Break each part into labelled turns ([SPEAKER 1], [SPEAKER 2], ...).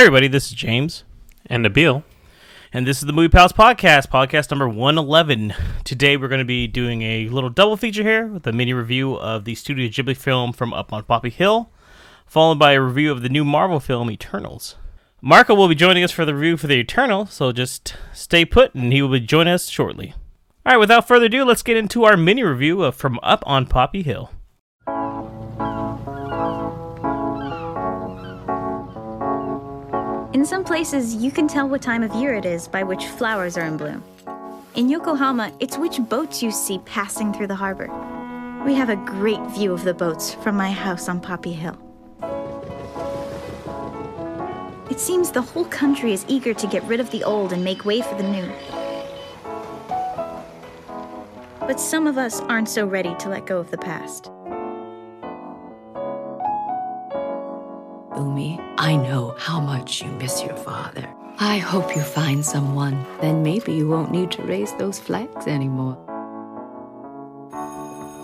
[SPEAKER 1] Hey, everybody, this is James.
[SPEAKER 2] And Nabil.
[SPEAKER 1] And this is the Movie Pals Podcast, podcast number 111. Today we're going to be doing a little double feature here with a mini review of the Studio Ghibli film from Up on Poppy Hill, followed by a review of the new Marvel film Eternals. Marco will be joining us for the review for the Eternal, so just stay put and he will be joining us shortly. All right, without further ado, let's get into our mini review of From Up on Poppy Hill.
[SPEAKER 3] In some places, you can tell what time of year it is by which flowers are in bloom. In Yokohama, it's which boats you see passing through the harbor. We have a great view of the boats from my house on Poppy Hill. It seems the whole country is eager to get rid of the old and make way for the new. But some of us aren't so ready to let go of the past.
[SPEAKER 4] Umi, I know how much you miss your father. I hope you find someone. Then maybe you won't need to raise those flags anymore.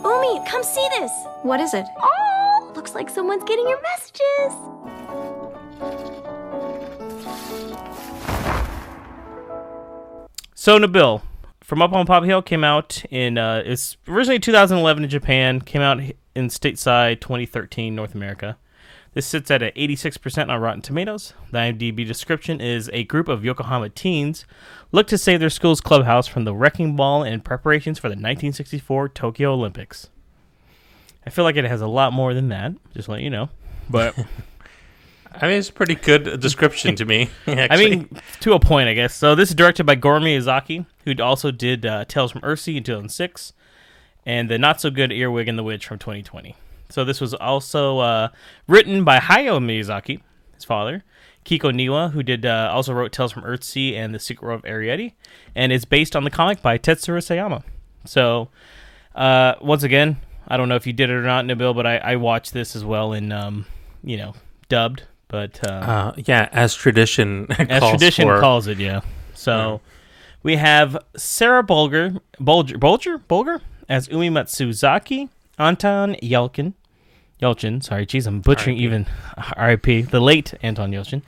[SPEAKER 3] Umi, come see this! What is it?
[SPEAKER 5] Oh, looks like someone's getting your messages.
[SPEAKER 1] So, Nabil, from Up on Poppy Hill came out in, uh, it's originally 2011 in Japan, came out in stateside 2013 North America. This sits at an 86% on Rotten Tomatoes. The IMDb description is a group of Yokohama teens look to save their school's clubhouse from the wrecking ball in preparations for the 1964 Tokyo Olympics. I feel like it has a lot more than that, just let you know. But
[SPEAKER 2] I mean, it's a pretty good description to me.
[SPEAKER 1] I mean, to a point, I guess. So this is directed by Goro Miyazaki, who also did uh, Tales from Earthsea in 2006, and the not so good Earwig and the Witch from 2020. So this was also uh, written by Hayao Miyazaki, his father, Keiko Niwa, who did uh, also wrote Tales from Earthsea and The Secret World of Arrietty, and it's based on the comic by Tetsuro Sayama. So uh, once again, I don't know if you did it or not, Nabil, but I, I watched this as well in um, you know dubbed, but uh,
[SPEAKER 2] uh, yeah, as tradition
[SPEAKER 1] as tradition
[SPEAKER 2] for.
[SPEAKER 1] calls it, yeah. So we have Sarah Bolger, Bolger, Bolger, Bolger as Umi Matsuzaki. Anton Yelkin, Yelchin, sorry, geez, I'm butchering even R.I.P. The late Anton Yelchin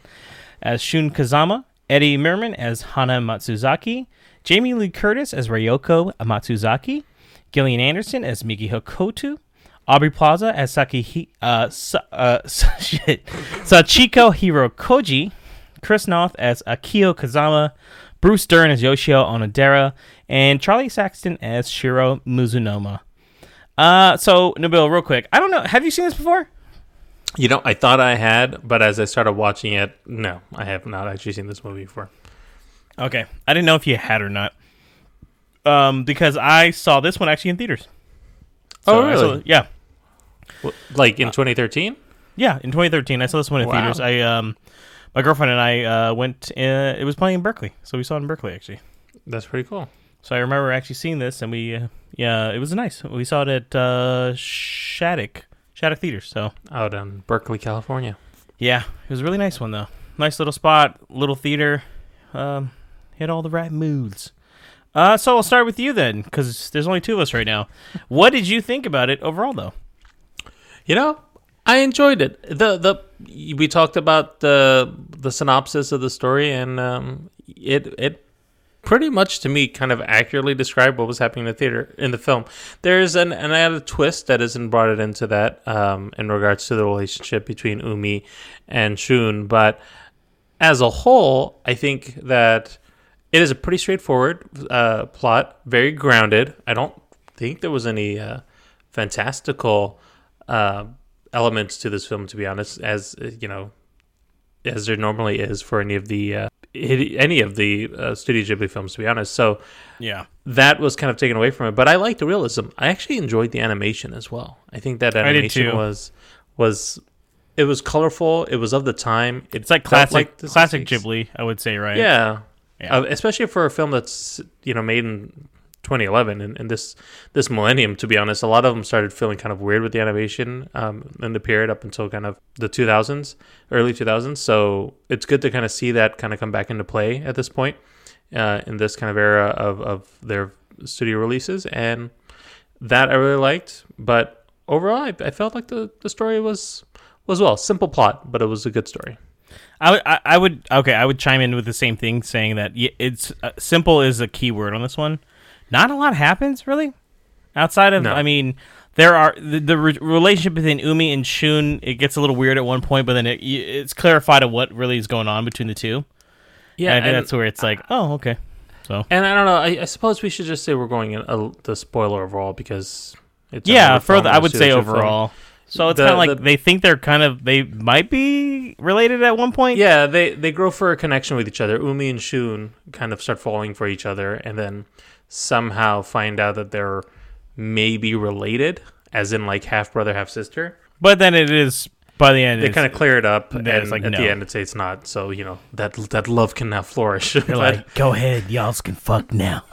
[SPEAKER 1] as Shun Kazama, Eddie Merman as Hana Matsuzaki, Jamie Lee Curtis as Ryoko Matsuzaki, Gillian Anderson as Miki Hokuto, Aubrey Plaza as Saki uh, Sa- uh, shit, Sachiko Hirokoji, Chris Noth as Akio Kazama, Bruce Dern as Yoshio Onodera, and Charlie Saxton as Shiro Mizunuma. Uh, so Nabil, real quick, I don't know. Have you seen this before?
[SPEAKER 2] You know, I thought I had, but as I started watching it, no, I have not actually seen this movie before.
[SPEAKER 1] Okay, I didn't know if you had or not. Um, because I saw this one actually in theaters.
[SPEAKER 2] oh, really?
[SPEAKER 1] saw- yeah,
[SPEAKER 2] Well, like in 2013?
[SPEAKER 1] yeah. In 2013, I saw this one in
[SPEAKER 2] Wow.
[SPEAKER 1] theaters. I um, my girlfriend and I uh went. Uh, it was playing in Berkeley, so we saw it in Berkeley actually.
[SPEAKER 2] That's pretty cool.
[SPEAKER 1] So I remember actually seeing this, and we, uh, yeah, it was nice. We saw it at uh, Shattuck, Shattuck Theater. So
[SPEAKER 2] Out in Berkeley, California.
[SPEAKER 1] yeah, it was a really nice one though. Nice little spot, little theater. Um, hit all the right moves. Uh, so I'll start with you then, because there's only two of us right now. what did you think about it overall, though?
[SPEAKER 2] You know, I enjoyed it. The the we talked about the the synopsis of the story, and um, it it pretty much to me kind of accurately described what was happening in the theater in the film. There's an an added twist that isn't brought it into that um, in regards to the relationship between Umi and Shun, but as a whole, I think that it is a pretty straightforward uh, plot, very grounded. I don't think there was any uh, fantastical uh, elements to this film, to be honest, as uh, you know, as there normally is for any of the uh, any of the uh, Studio Ghibli films, to be honest. So
[SPEAKER 1] Yeah,
[SPEAKER 2] that was kind of taken away from it. But I liked the realism. I actually enjoyed the animation as well. I think that animation was was it was colorful. It was of the time. It
[SPEAKER 1] it's like classic,
[SPEAKER 2] the
[SPEAKER 1] classic
[SPEAKER 2] 60s.
[SPEAKER 1] Ghibli, I would say, right?
[SPEAKER 2] Yeah,
[SPEAKER 1] Yeah.
[SPEAKER 2] Uh, especially for a film that's you know made in 2011 and, and this this millennium. To be honest, a lot of them started feeling kind of weird with the animation um, in the period up until kind of the 2000s, early 2000s. So it's good to kind of see that kind of come back into play at this point uh, in this kind of era of of their studio releases, and that I really liked. But overall, I, I felt like the the story was was well simple plot, but it was a good story.
[SPEAKER 1] I would, I, would, okay, I would chime in with the same thing, saying that it's uh, simple is a key word on this one. Not a lot happens really, outside of,
[SPEAKER 2] No.
[SPEAKER 1] I mean, there are the, the re- relationship between Umi and Shun. It gets a little weird at one point, but then it, it's clarified of what really is going on between the two.
[SPEAKER 2] Yeah,
[SPEAKER 1] and
[SPEAKER 2] and-
[SPEAKER 1] that's where it's like, oh, okay. So
[SPEAKER 2] And I don't know. I, I suppose we should just say we're going in a, the spoiler overall because it's
[SPEAKER 1] yeah, further, I would say overall. So it's kind of like
[SPEAKER 2] the-
[SPEAKER 1] they think they're kind of they might be related at one point.
[SPEAKER 2] Yeah, they they grow for a connection with each other. Umi and Shun kind of start falling for each other, and then somehow find out that they're maybe related, as in like half brother, half sister.
[SPEAKER 1] but then it is by the end.
[SPEAKER 2] They kind of clear it up, and
[SPEAKER 1] it's like,
[SPEAKER 2] at
[SPEAKER 1] no.
[SPEAKER 2] the end, it say it's not. So you know that that love can now flourish.
[SPEAKER 1] They're like, go ahead, y'all can fuck now.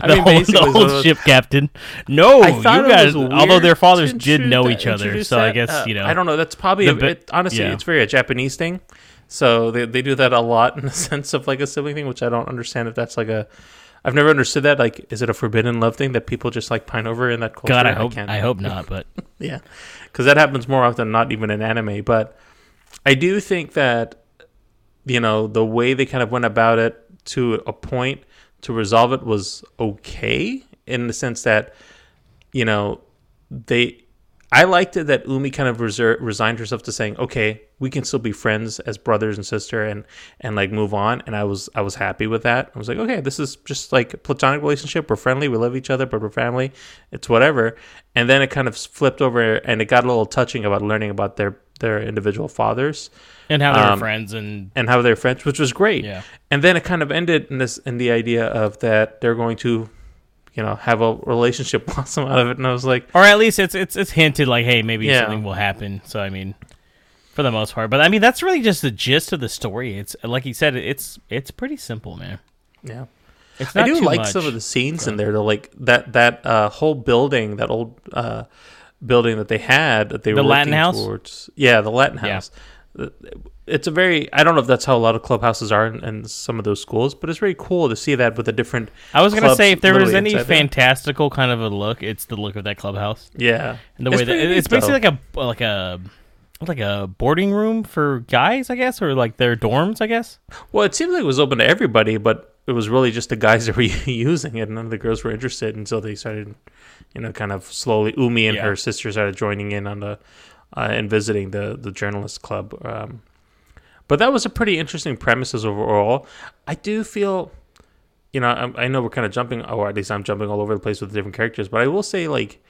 [SPEAKER 2] I
[SPEAKER 1] the
[SPEAKER 2] mean,
[SPEAKER 1] whole, the whole
[SPEAKER 2] those-
[SPEAKER 1] ship captain. No,
[SPEAKER 2] I thought
[SPEAKER 1] you guys.
[SPEAKER 2] was
[SPEAKER 1] although their fathers did know each other, so I guess
[SPEAKER 2] Uh,
[SPEAKER 1] you know.
[SPEAKER 2] I don't know. That's probably
[SPEAKER 1] the
[SPEAKER 2] a,
[SPEAKER 1] bit-
[SPEAKER 2] it, honestly,
[SPEAKER 1] yeah.
[SPEAKER 2] it's very a Japanese thing. So they they do that a lot in the sense of like a sibling thing, which I don't understand if that's like a. I've never understood that. Like, is it a forbidden love thing that people just like pine over in that culture?
[SPEAKER 1] God, I hope.
[SPEAKER 2] can't-
[SPEAKER 1] I hope not. But
[SPEAKER 2] yeah, because that happens more often, not even in anime. But I do think that you know the way they kind of went about it to a point to resolve it was okay in the sense that you know they. I liked it that Umi kind of reser- resigned herself to saying, "Okay, we can still be friends as brothers and sister, and and like move on." And I was I was happy with that. I was like, "Okay, this is just like a platonic relationship. We're friendly. We love each other, but we're family. It's whatever." And then it kind of flipped over, and it got a little touching about learning about their their individual fathers
[SPEAKER 1] and how they're
[SPEAKER 2] Um,
[SPEAKER 1] friends and
[SPEAKER 2] and how they're friends, which was great.
[SPEAKER 1] Yeah.
[SPEAKER 2] And then it kind of ended in this in the idea of that they're going to, you know, have a relationship blossom out of it. And I was like,
[SPEAKER 1] or at least it's it's it's hinted like, hey, maybe
[SPEAKER 2] Yeah.
[SPEAKER 1] something will happen. So I mean, for the most part, but I mean that's really just the gist of the story. It's like you said, it's it's pretty simple, man.
[SPEAKER 2] yeah.
[SPEAKER 1] It's
[SPEAKER 2] I do like
[SPEAKER 1] much.
[SPEAKER 2] some of the scenes in there. though, like that that uh, whole building, that old uh, building that they had that they
[SPEAKER 1] The
[SPEAKER 2] were
[SPEAKER 1] Latin house?
[SPEAKER 2] towards. Yeah, the Latin house. Uh, It's a very. I don't know if that's how a lot of clubhouses are in, in some of those schools, but it's very cool to see that with a different.
[SPEAKER 1] I was gonna say if there was any
[SPEAKER 2] inside there.
[SPEAKER 1] fantastical kind of a look, it's the look of that clubhouse
[SPEAKER 2] Yeah,
[SPEAKER 1] and the way that it's
[SPEAKER 2] neat,
[SPEAKER 1] basically
[SPEAKER 2] though.
[SPEAKER 1] like a like a like a boarding room for guys, I guess, or like their dorms, I guess.
[SPEAKER 2] Well, it seemed like it was open to everybody, but it was really just the guys that were using it. And none of the girls were interested until they started, you know, kind of slowly. Umi and
[SPEAKER 1] Yeah.
[SPEAKER 2] her sister started joining in on the uh, and visiting the the journalist club. Um, but that was a pretty interesting premises overall. I do feel, you know, I, I know we're kind of jumping, or at least I'm jumping all over the place with the different characters. But I will say, like,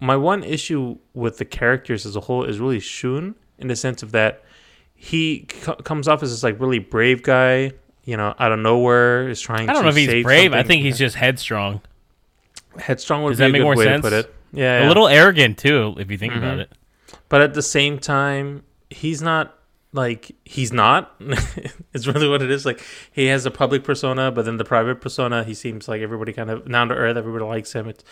[SPEAKER 2] my one issue with the characters as a whole is really Shun in the sense of that he c- comes off as this like really brave guy, you know, out of nowhere is trying.
[SPEAKER 1] I don't
[SPEAKER 2] to
[SPEAKER 1] know if he's brave. I think he's just headstrong,
[SPEAKER 2] headstrong. Would
[SPEAKER 1] Does
[SPEAKER 2] be
[SPEAKER 1] that
[SPEAKER 2] a
[SPEAKER 1] make more
[SPEAKER 2] way
[SPEAKER 1] sense?
[SPEAKER 2] to put it. Yeah,
[SPEAKER 1] a
[SPEAKER 2] yeah.
[SPEAKER 1] little arrogant too, if you think
[SPEAKER 2] Mm-hmm.
[SPEAKER 1] about it.
[SPEAKER 2] but at the same time, he's not like he's not. it's really what it is. Like he has a public persona, but then the private persona, he seems like everybody kind of down to earth. Everybody likes him. It's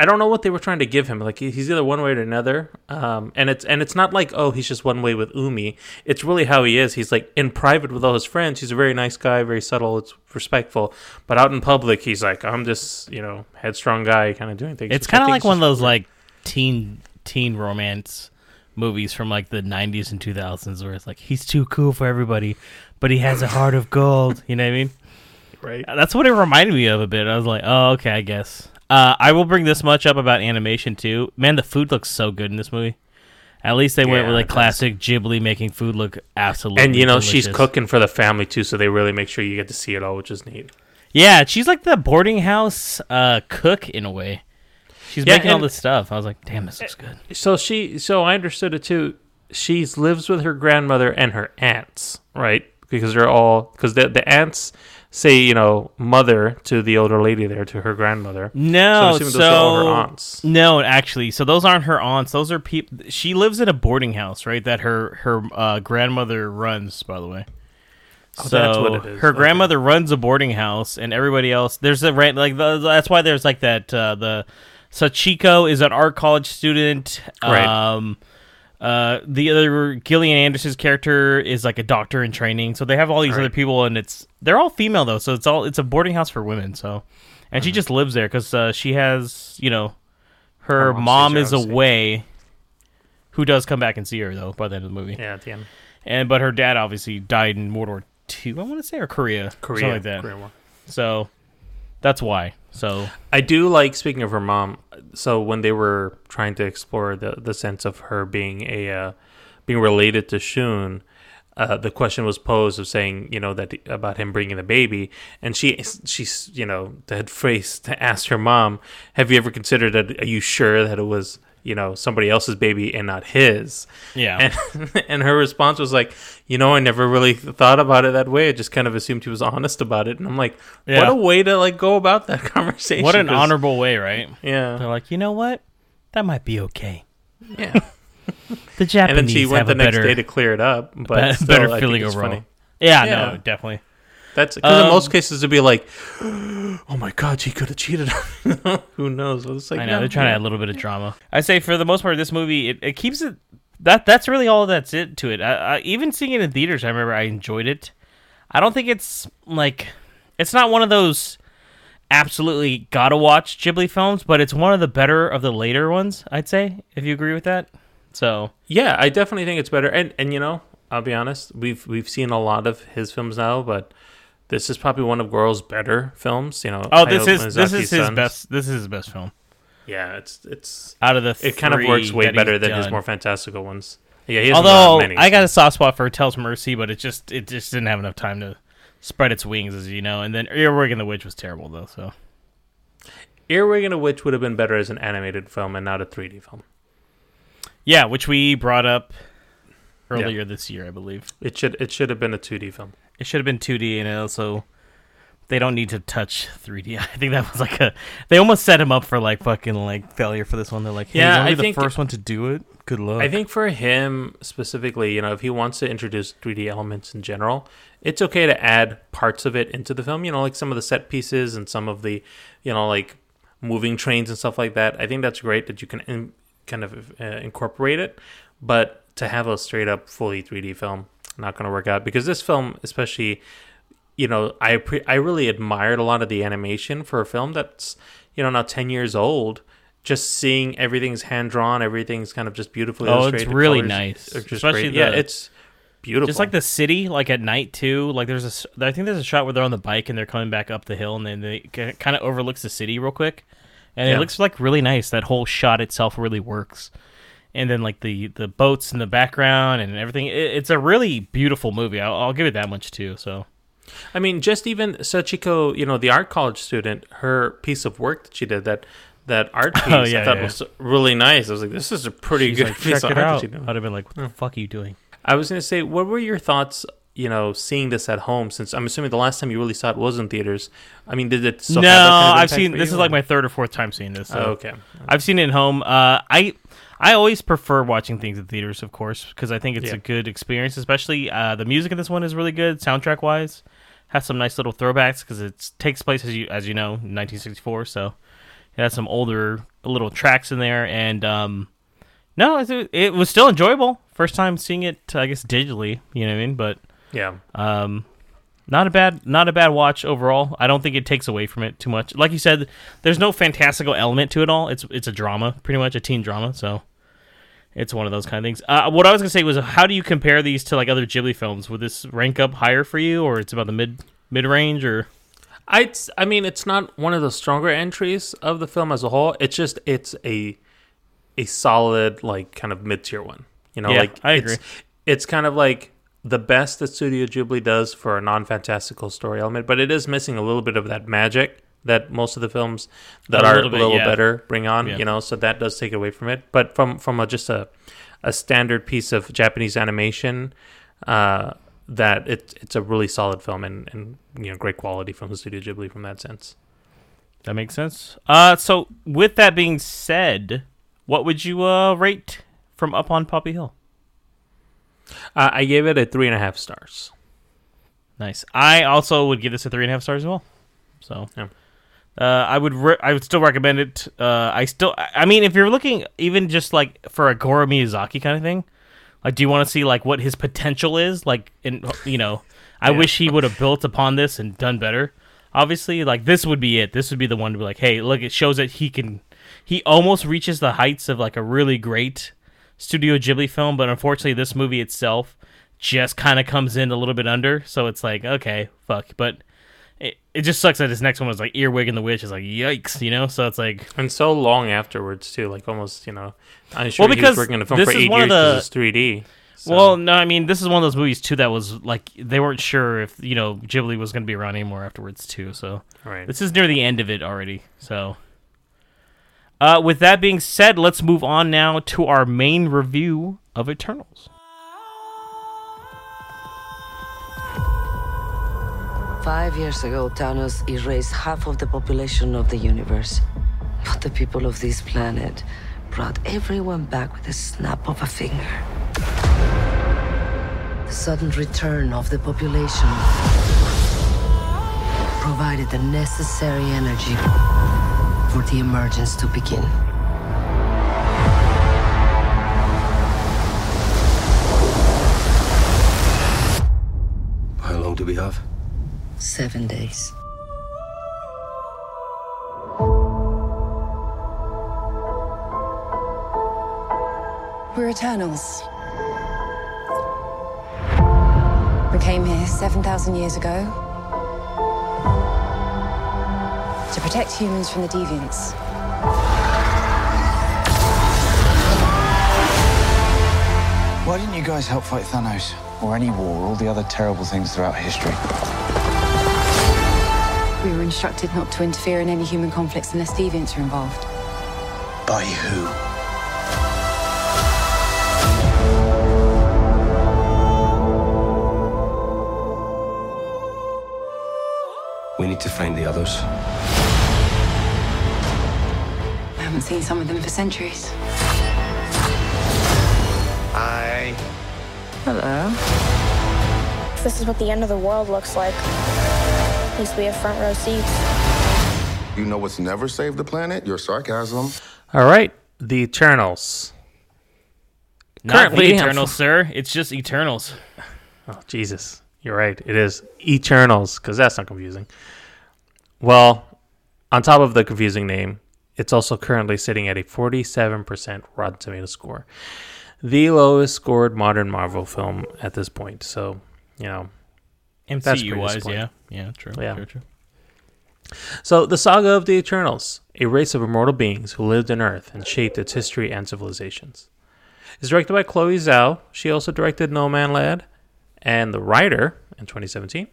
[SPEAKER 2] I don't know what they were trying to give him. Like he's either one way or another. Um, and it's and it's not like oh he's just one way with Umi. It's really how he is. He's like in private with all his friends. He's a very nice guy, very subtle. It's respectful. But out in public, he's like I'm just you know headstrong guy, kind of doing things.
[SPEAKER 1] It's kind of like one of those like teen teen romance movies from like the 90s and 2000s where it's like he's too cool for everybody, but he has a heart of gold. You know what I mean?
[SPEAKER 2] right.
[SPEAKER 1] That's what it reminded me of a bit. I was like, oh, okay, I guess. Uh, I will bring this much up about animation too. Man, the food looks so good in this movie. At least they went with like classic Ghibli making food look absolutely.
[SPEAKER 2] And you know she's cooking for the family too, so they really make sure you get to see it all, which is neat.
[SPEAKER 1] Yeah, she's like the boarding house uh, cook in a way. She's
[SPEAKER 2] Yeah,
[SPEAKER 1] making all this stuff. I was like, damn, this looks good.
[SPEAKER 2] So she, so I understood it too. She lives with her grandmother and her aunts, right? Because they're all because the the aunts say you know mother to the older lady there to her grandmother. so
[SPEAKER 1] No, so,
[SPEAKER 2] those are all her aunts.
[SPEAKER 1] no, actually, so those aren't her aunts. Those are people. She lives in a boarding house, right? That her her uh, grandmother runs. By the way,
[SPEAKER 2] Oh,
[SPEAKER 1] so
[SPEAKER 2] that's what it is.
[SPEAKER 1] her
[SPEAKER 2] Okay.
[SPEAKER 1] grandmother runs a boarding house, and everybody else. There's a rent like the, that's why there's like that. Uh, the Sachiko is an art college student.
[SPEAKER 2] Right.
[SPEAKER 1] Um, uh, the other Gillian Anderson's character is like a doctor in training. So they have all these
[SPEAKER 2] Right.
[SPEAKER 1] other people, and it's they're all female though. So it's all it's a boarding house for women. So, and
[SPEAKER 2] Mm-hmm.
[SPEAKER 1] she just lives there because uh, she has you know her
[SPEAKER 2] Her mom
[SPEAKER 1] mom is away. Who does come back and see her though by the end of the movie?
[SPEAKER 2] Yeah, at the end.
[SPEAKER 1] and but her dad obviously died in World War Two. I want to say or Korea,
[SPEAKER 2] Korea,
[SPEAKER 1] something like that.
[SPEAKER 2] Korea War.
[SPEAKER 1] So that's why. So
[SPEAKER 2] I do like speaking of her mom. So when they were trying to explore the the sense of her being a uh, being related to Shun, uh, the question was posed of saying, you know, that about him bringing the baby, and she she's you know had phrase to ask her mom, "Have you ever considered that? Are you sure that it was?" You know, somebody else's baby and not his.
[SPEAKER 1] yeah,
[SPEAKER 2] And and her response was like, you know, I never really thought about it that way. I just kind of assumed he was honest about it. And I'm like, what a way to like go about that conversation.
[SPEAKER 1] what an honorable way, right?
[SPEAKER 2] Yeah.
[SPEAKER 1] They're like, you know what? That might be okay.
[SPEAKER 2] Yeah.
[SPEAKER 1] The Japanese
[SPEAKER 2] and then she went the next
[SPEAKER 1] better,
[SPEAKER 2] day to clear it up, but
[SPEAKER 1] be-
[SPEAKER 2] still,
[SPEAKER 1] better feeling overall.
[SPEAKER 2] funny.
[SPEAKER 1] Yeah,
[SPEAKER 2] Yeah.
[SPEAKER 1] no, definitely.
[SPEAKER 2] That's because in
[SPEAKER 1] Um,
[SPEAKER 2] most cases it'd be like, oh my god, she could have cheated. on me." Who knows? It's like
[SPEAKER 1] I know
[SPEAKER 2] no,
[SPEAKER 1] they're trying to add a little bit of drama. I say for the most part, this movie it, it keeps it that that's really all that's it to it. I, I, even seeing it in theaters, I remember I enjoyed it. I don't think it's like it's not one of those absolutely gotta watch Ghibli films, but it's one of the better of the later ones. I'd say if you agree with that. So
[SPEAKER 2] Yeah, I definitely think it's better. And and you know, I'll be honest, we've we've seen a lot of his films now, but this is probably one of Goro's better films. You know,
[SPEAKER 1] oh, this
[SPEAKER 2] Hayao
[SPEAKER 1] is this
[SPEAKER 2] Miyazaki's
[SPEAKER 1] is his
[SPEAKER 2] sons.
[SPEAKER 1] best. This is his best film
[SPEAKER 2] Yeah, it's it's
[SPEAKER 1] out of the.
[SPEAKER 2] it kind of
[SPEAKER 1] three
[SPEAKER 2] works way
[SPEAKER 1] that he's
[SPEAKER 2] better than his
[SPEAKER 1] done.
[SPEAKER 2] more fantastical ones. Yeah, he
[SPEAKER 1] Although
[SPEAKER 2] many.
[SPEAKER 1] I got a soft spot for Tell's Mercy, but it just it just didn't have enough time to spread its wings, as you know. And then Earwig and the Witch was terrible, though. So
[SPEAKER 2] Earwig and the Witch would have been better as an animated film and not a 3D film.
[SPEAKER 1] yeah, which we brought up earlier this year, I believe.
[SPEAKER 2] It should it should have been a 2D film.
[SPEAKER 1] It should have been 2D, and also they don't need to touch 3D. I think that was like a they almost set him up for like fucking like failure for this one. They're like, hey,
[SPEAKER 2] Yeah,
[SPEAKER 1] he's only
[SPEAKER 2] I
[SPEAKER 1] the
[SPEAKER 2] think-
[SPEAKER 1] first one to do it. Good luck.
[SPEAKER 2] I think for him specifically, you know, if he wants to introduce 3D elements in general, it's okay to add parts of it into the film. You know, like some of the set pieces and some of the, you know, like moving trains and stuff like that. I think that's great that you can in, kind of uh, incorporate it, but to have a straight up fully 3D film, not going to work out because this film, especially, you know, I pre- I really admired a lot of the animation for a film that's you know now 10 years old. Just seeing everything's hand drawn, everything's kind of just beautifully
[SPEAKER 1] Oh, it's really nice. Especially
[SPEAKER 2] great. yeah, it's beautiful.
[SPEAKER 1] just like the city, like at night too. Like there's a, I think there's a shot where they're on the bike and they're coming back up the hill, and then they kind of overlooks the city real quick, and
[SPEAKER 2] Yeah.
[SPEAKER 1] it looks like really nice. That whole shot itself really works, and then like the the boats in the background and everything. It, it's a really beautiful movie. I'll, I'll give it that much too. So
[SPEAKER 2] I mean, just even Sachiko, you know, the art college student, her piece of work that she did, that that art piece,
[SPEAKER 1] Oh, yeah,
[SPEAKER 2] I thought
[SPEAKER 1] yeah.
[SPEAKER 2] was really nice. I was like, this is a pretty
[SPEAKER 1] she's
[SPEAKER 2] good
[SPEAKER 1] like,
[SPEAKER 2] piece of art
[SPEAKER 1] out.
[SPEAKER 2] that she did.
[SPEAKER 1] I'd have been like, what the fuck are you doing?
[SPEAKER 2] I was going to say, what were your thoughts, you know, seeing this at home? Since I'm assuming the last time you really saw it was in theaters. I mean, did it
[SPEAKER 1] no,
[SPEAKER 2] kind of
[SPEAKER 1] I've seen this is like my third or fourth time seeing this. So.
[SPEAKER 2] Oh, okay.
[SPEAKER 1] I've seen it at home. Uh, I I always prefer watching things in theaters, of course, because I think it's
[SPEAKER 2] Yeah.
[SPEAKER 1] a good experience. Especially uh, the music in this one is really good, soundtrack wise. Has some nice little throwbacks because it takes place as you as you know, 1964. So it has some older little tracks in there, and um, no, it, it was still enjoyable. First time seeing it, I guess digitally. You know what I mean? But
[SPEAKER 2] Yeah.
[SPEAKER 1] um, not a bad, not a bad watch overall. I don't think it takes away from it too much. Like you said, there's no fantastical element to it all. It's it's a drama, pretty much a teen drama. So it's one of those kind of things. Uh, what I was gonna say was, how do you compare these to like other Ghibli films? Would this rank up higher for you, or it's about the mid mid range, or
[SPEAKER 2] I I mean, it's not one of the stronger entries of the film as a whole. It's just it's a a solid like kind of mid tier one. You know,
[SPEAKER 1] Yeah,
[SPEAKER 2] like
[SPEAKER 1] I
[SPEAKER 2] it's,
[SPEAKER 1] agree.
[SPEAKER 2] It's kind of like the best that Studio Ghibli does for a non fantastical story element, but it is missing a little bit of that magic that most of the films that
[SPEAKER 1] A
[SPEAKER 2] are
[SPEAKER 1] little
[SPEAKER 2] a little
[SPEAKER 1] yeah.
[SPEAKER 2] better bring on.
[SPEAKER 1] Yeah.
[SPEAKER 2] You know, so that does take away from it. But from from a, just a a standard piece of Japanese animation. Uh, that it, it's a really solid film and, and you know great quality from the Studio Ghibli from that sense.
[SPEAKER 1] that makes sense? Uh, so with that being said, what would you uh rate from Up on Poppy Hill?
[SPEAKER 2] Uh, I gave it a three and a half stars.
[SPEAKER 1] Nice. I also would give this a three and a half stars as well. So,
[SPEAKER 2] Yeah.
[SPEAKER 1] Uh, I would re- I would still recommend it. Uh, I still I mean, if you're looking even just like for a Goro Miyazaki kind of thing, like, do you want to see like what his potential is? Like, in you know, I
[SPEAKER 2] Yeah.
[SPEAKER 1] wish he would have built upon this and done better. Obviously, like this would be it. This would be the one to be like, hey, look, it shows that he can. He almost reaches the heights of like a really great Studio Ghibli film, but unfortunately, this movie itself just kind of comes in a little bit under. So it's like, okay, fuck. But it, it just sucks that this next one was like Earwig and the Witch is like, yikes, you know? So it's like,
[SPEAKER 2] And so long afterwards too, like almost you know. I'm sure
[SPEAKER 1] Well,
[SPEAKER 2] he was
[SPEAKER 1] because
[SPEAKER 2] working on the film for eight
[SPEAKER 1] one of
[SPEAKER 2] years because
[SPEAKER 1] the-
[SPEAKER 2] it's 3D. so-
[SPEAKER 1] well, no, I mean, this is one of those movies too that was like, they weren't sure if, you know, Ghibli was going to be around anymore afterwards too. So
[SPEAKER 2] right.
[SPEAKER 1] this is near the end of it already. So, uh, with that being said, let's move on now to our main review of Eternals.
[SPEAKER 6] Five years ago, Thanos erased half of the population of the universe. But the people of this planet brought everyone back with a snap of a finger. The sudden return of the population provided the necessary energy for the emergence to begin.
[SPEAKER 7] How long do we have?
[SPEAKER 6] Seven days.
[SPEAKER 8] We're Eternals. We came here 7,000 years ago to protect humans from the deviants.
[SPEAKER 9] Why didn't you guys help fight Thanos? Or any war, or all the other terrible things throughout history?
[SPEAKER 8] We were instructed not to interfere in any human conflicts unless deviants are involved.
[SPEAKER 9] By who?
[SPEAKER 7] We need to find the others.
[SPEAKER 8] I haven't seen some of them for centuries.
[SPEAKER 7] I.
[SPEAKER 6] Hello.
[SPEAKER 5] This is what the end of the world looks like, at least we have front row seats.
[SPEAKER 10] You know what's never saved the planet? Your sarcasm.
[SPEAKER 2] All right, the Eternals.
[SPEAKER 1] Not
[SPEAKER 2] Currently,
[SPEAKER 1] the Eternals, sir. It's just Eternals.
[SPEAKER 2] Oh, Jesus. You're right. It is Eternals, because that's not confusing. Well, on top of the confusing name, it's also currently sitting at a 47% Rotten Tomato score. The lowest scored modern Marvel film at this point. So, you know. That's
[SPEAKER 1] MCU
[SPEAKER 2] pretty
[SPEAKER 1] wise, yeah. Yeah, true.
[SPEAKER 2] Yeah.
[SPEAKER 1] True, true.
[SPEAKER 2] So, the saga of the Eternals, a race of immortal beings who lived on Earth and shaped its history and civilizations. Is directed by Chloe Zhao. She also directed Nomadland and The Rider in 2017.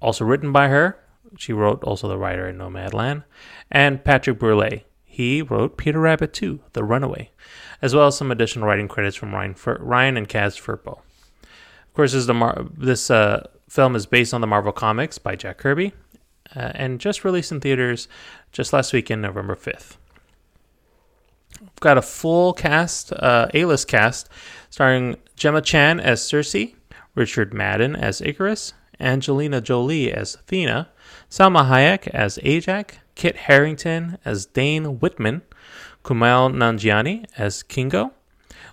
[SPEAKER 2] Also written by her. She wrote also The Rider in Nomadland. And Patrick Burleigh. He wrote Peter Rabbit 2, The Runaway, as well as some additional writing credits from Ryan, Fur- Ryan and Kaz Firpo. Of course, this, is the Mar- this uh, film is based on the Marvel Comics by Jack Kirby uh, and just released in theaters just last weekend, November 5th. We've got a full cast, uh, A-list cast, starring Gemma Chan as Sersi, Richard Madden as Ikaris, Angelina Jolie as Athena, Salma Hayek as Ajak, Kit Harington as Dane Whitman, Kumail Nanjiani as Kingo,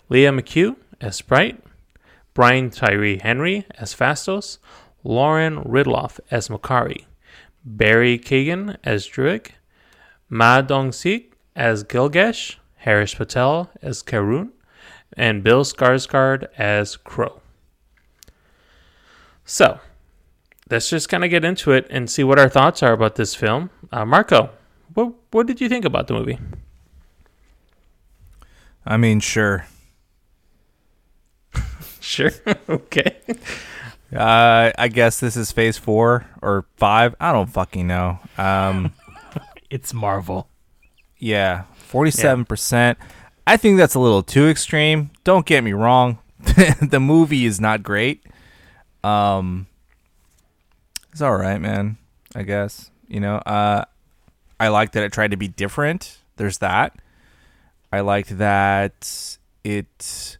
[SPEAKER 2] Lia McHugh as Sprite, Brian Tyree Henry as Phastos, Lauren Ridloff as Makkari, Barry Keoghan as Druig, Ma Dong-sik as Gilgash, Harish Patel as Karun, and Bill Skarsgård as Kro. So, let's just kind of get into it and see what our thoughts are about this film. Uh, Marco, what what did you think about the movie?
[SPEAKER 11] I mean, sure.
[SPEAKER 2] Sure. okay.
[SPEAKER 11] Uh, I guess this is phase four or five. I don't fucking know. Um,
[SPEAKER 1] It's Marvel.
[SPEAKER 11] yeah, forty-seven percent. I think that's a little too extreme. Don't get me wrong. the movie is not great. Um, it's all right, man. I guess you know. Uh, I like that it tried to be different. There's that. I liked that it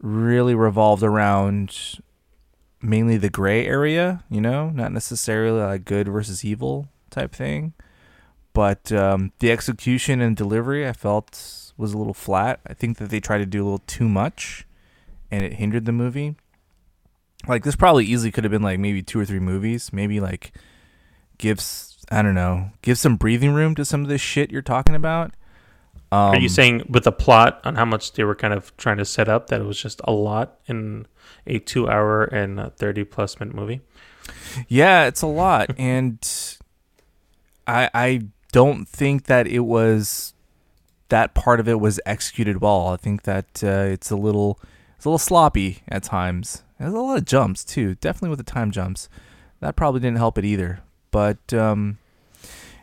[SPEAKER 11] really revolved around mainly the gray area, you know, not necessarily like good versus evil type thing. But um, the execution and delivery I felt was a little flat. I think that they tried to do a little too much and it hindered the movie. Like this probably easily could have been like maybe two or three movies. Maybe like gives I don't know, give some breathing room to some of this shit you're talking about.
[SPEAKER 2] Are you
[SPEAKER 11] Um,
[SPEAKER 2] saying with the plot on how much they were kind of trying to set up that it was just a lot in a two-hour and uh, thirty plus minute movie?
[SPEAKER 11] Yeah, it's a lot, and I I don't think that it was that part of it was executed well. I think that uh, it's a little it's a little sloppy at times. There's a lot of jumps too, definitely with the time jumps. That probably didn't help it either. But um,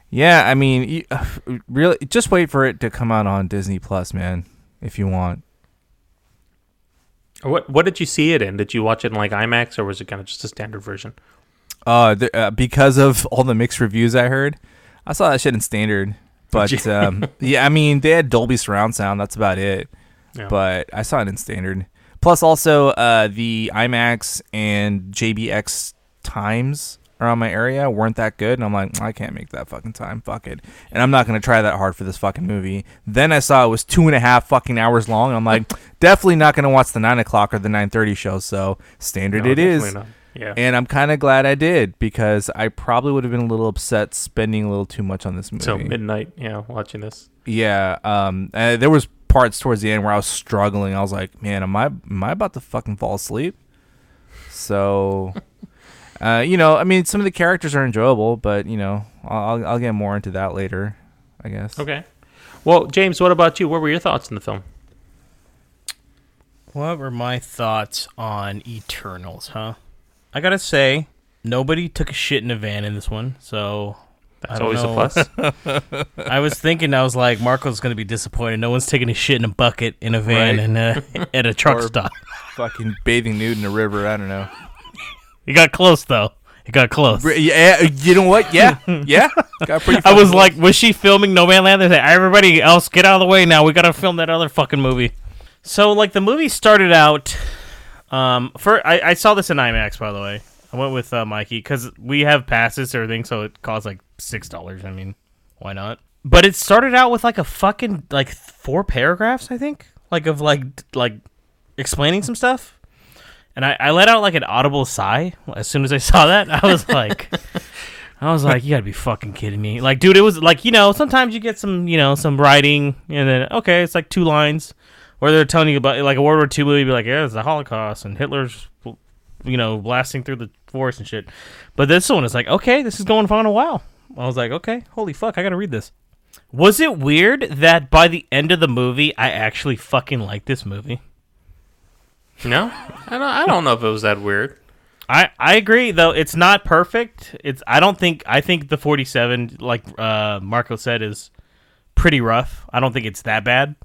[SPEAKER 11] yeah, I mean, you, uh, really, just wait for it to come out on Disney Plus, man, if you want.
[SPEAKER 2] What What did you see it in? Did you watch it in like IMAX or was it kind of just a standard version?
[SPEAKER 11] Uh, th- uh, because of all the mixed reviews I heard, I saw that shit in standard. But um, yeah, I mean they had Dolby surround sound. That's about it.
[SPEAKER 2] Yeah.
[SPEAKER 11] But I saw it in standard. Plus, also uh, the IMAX and JBX times around my area weren't that good, and I'm like, I can't make that fucking time. Fuck it, and I'm not gonna try that hard for this fucking movie. Then I saw it was two and a half fucking hours long, and I'm like, definitely not gonna watch the nine o'clock or the nine thirty show. So standard
[SPEAKER 2] No,
[SPEAKER 11] it is.
[SPEAKER 2] not. Yeah.
[SPEAKER 11] And I'm kind of glad I did because I probably would have been a little upset spending a little too much on this movie.
[SPEAKER 2] So midnight, yeah, watching this.
[SPEAKER 11] Yeah, um, uh, there was parts towards the end where I was struggling. I was like, man, am I am I about to fucking fall asleep? So, uh, you know, I mean, some of the characters are enjoyable, but you know, I'll I'll- I'll get more into that later, I guess.
[SPEAKER 2] Okay. Well, James, what about you? What were your thoughts in the film?
[SPEAKER 1] What were my thoughts on Eternals, huh? I gotta say, nobody took a shit in a van in this one, so
[SPEAKER 2] That's
[SPEAKER 1] I don't
[SPEAKER 2] always a plus.
[SPEAKER 1] I was thinking, I was like, Marco's gonna be disappointed. No one's taking a shit in a bucket in a van
[SPEAKER 11] Right.
[SPEAKER 1] and uh, at a truck
[SPEAKER 11] Or
[SPEAKER 1] stop.
[SPEAKER 11] Fucking bathing nude in a river. I don't know.
[SPEAKER 1] You got close though. You got close.
[SPEAKER 11] Yeah, you know what? Yeah, yeah. Got pretty.
[SPEAKER 1] I was
[SPEAKER 11] fucking
[SPEAKER 1] like, was she filming Nomadland? They say, everybody else, get out of the way now. We gotta film that other fucking movie. So, like, the movie started out. Um, for I, I saw this in IMAX, by the way. I went with uh, Mikey because we have passes and everything, so it costs like six dollars. I mean, why not? But it started out with like a fucking like four paragraphs, I think, like of like like explaining some stuff. And I, I let out like an audible sigh as soon as I saw that. I was like, I was like, you gotta be fucking kidding me. Like, dude, it was like, you know, sometimes you get some, you know, some writing and then, okay, it's like two lines. where they're telling you about, like, a World War II movie, be like, yeah, it's the Holocaust and Hitler's, you know, blasting through the forest and shit. But this one is like, okay, this is going on a while. I was like, okay, holy fuck, I gotta read this. Was it weird that by the end of the movie, I actually fucking liked this movie?
[SPEAKER 2] No, I don't. I don't know if it was that weird.
[SPEAKER 1] I, I agree though it's not perfect. It's I don't think I think the 47 like uh Marco said is pretty rough. I don't think it's that bad.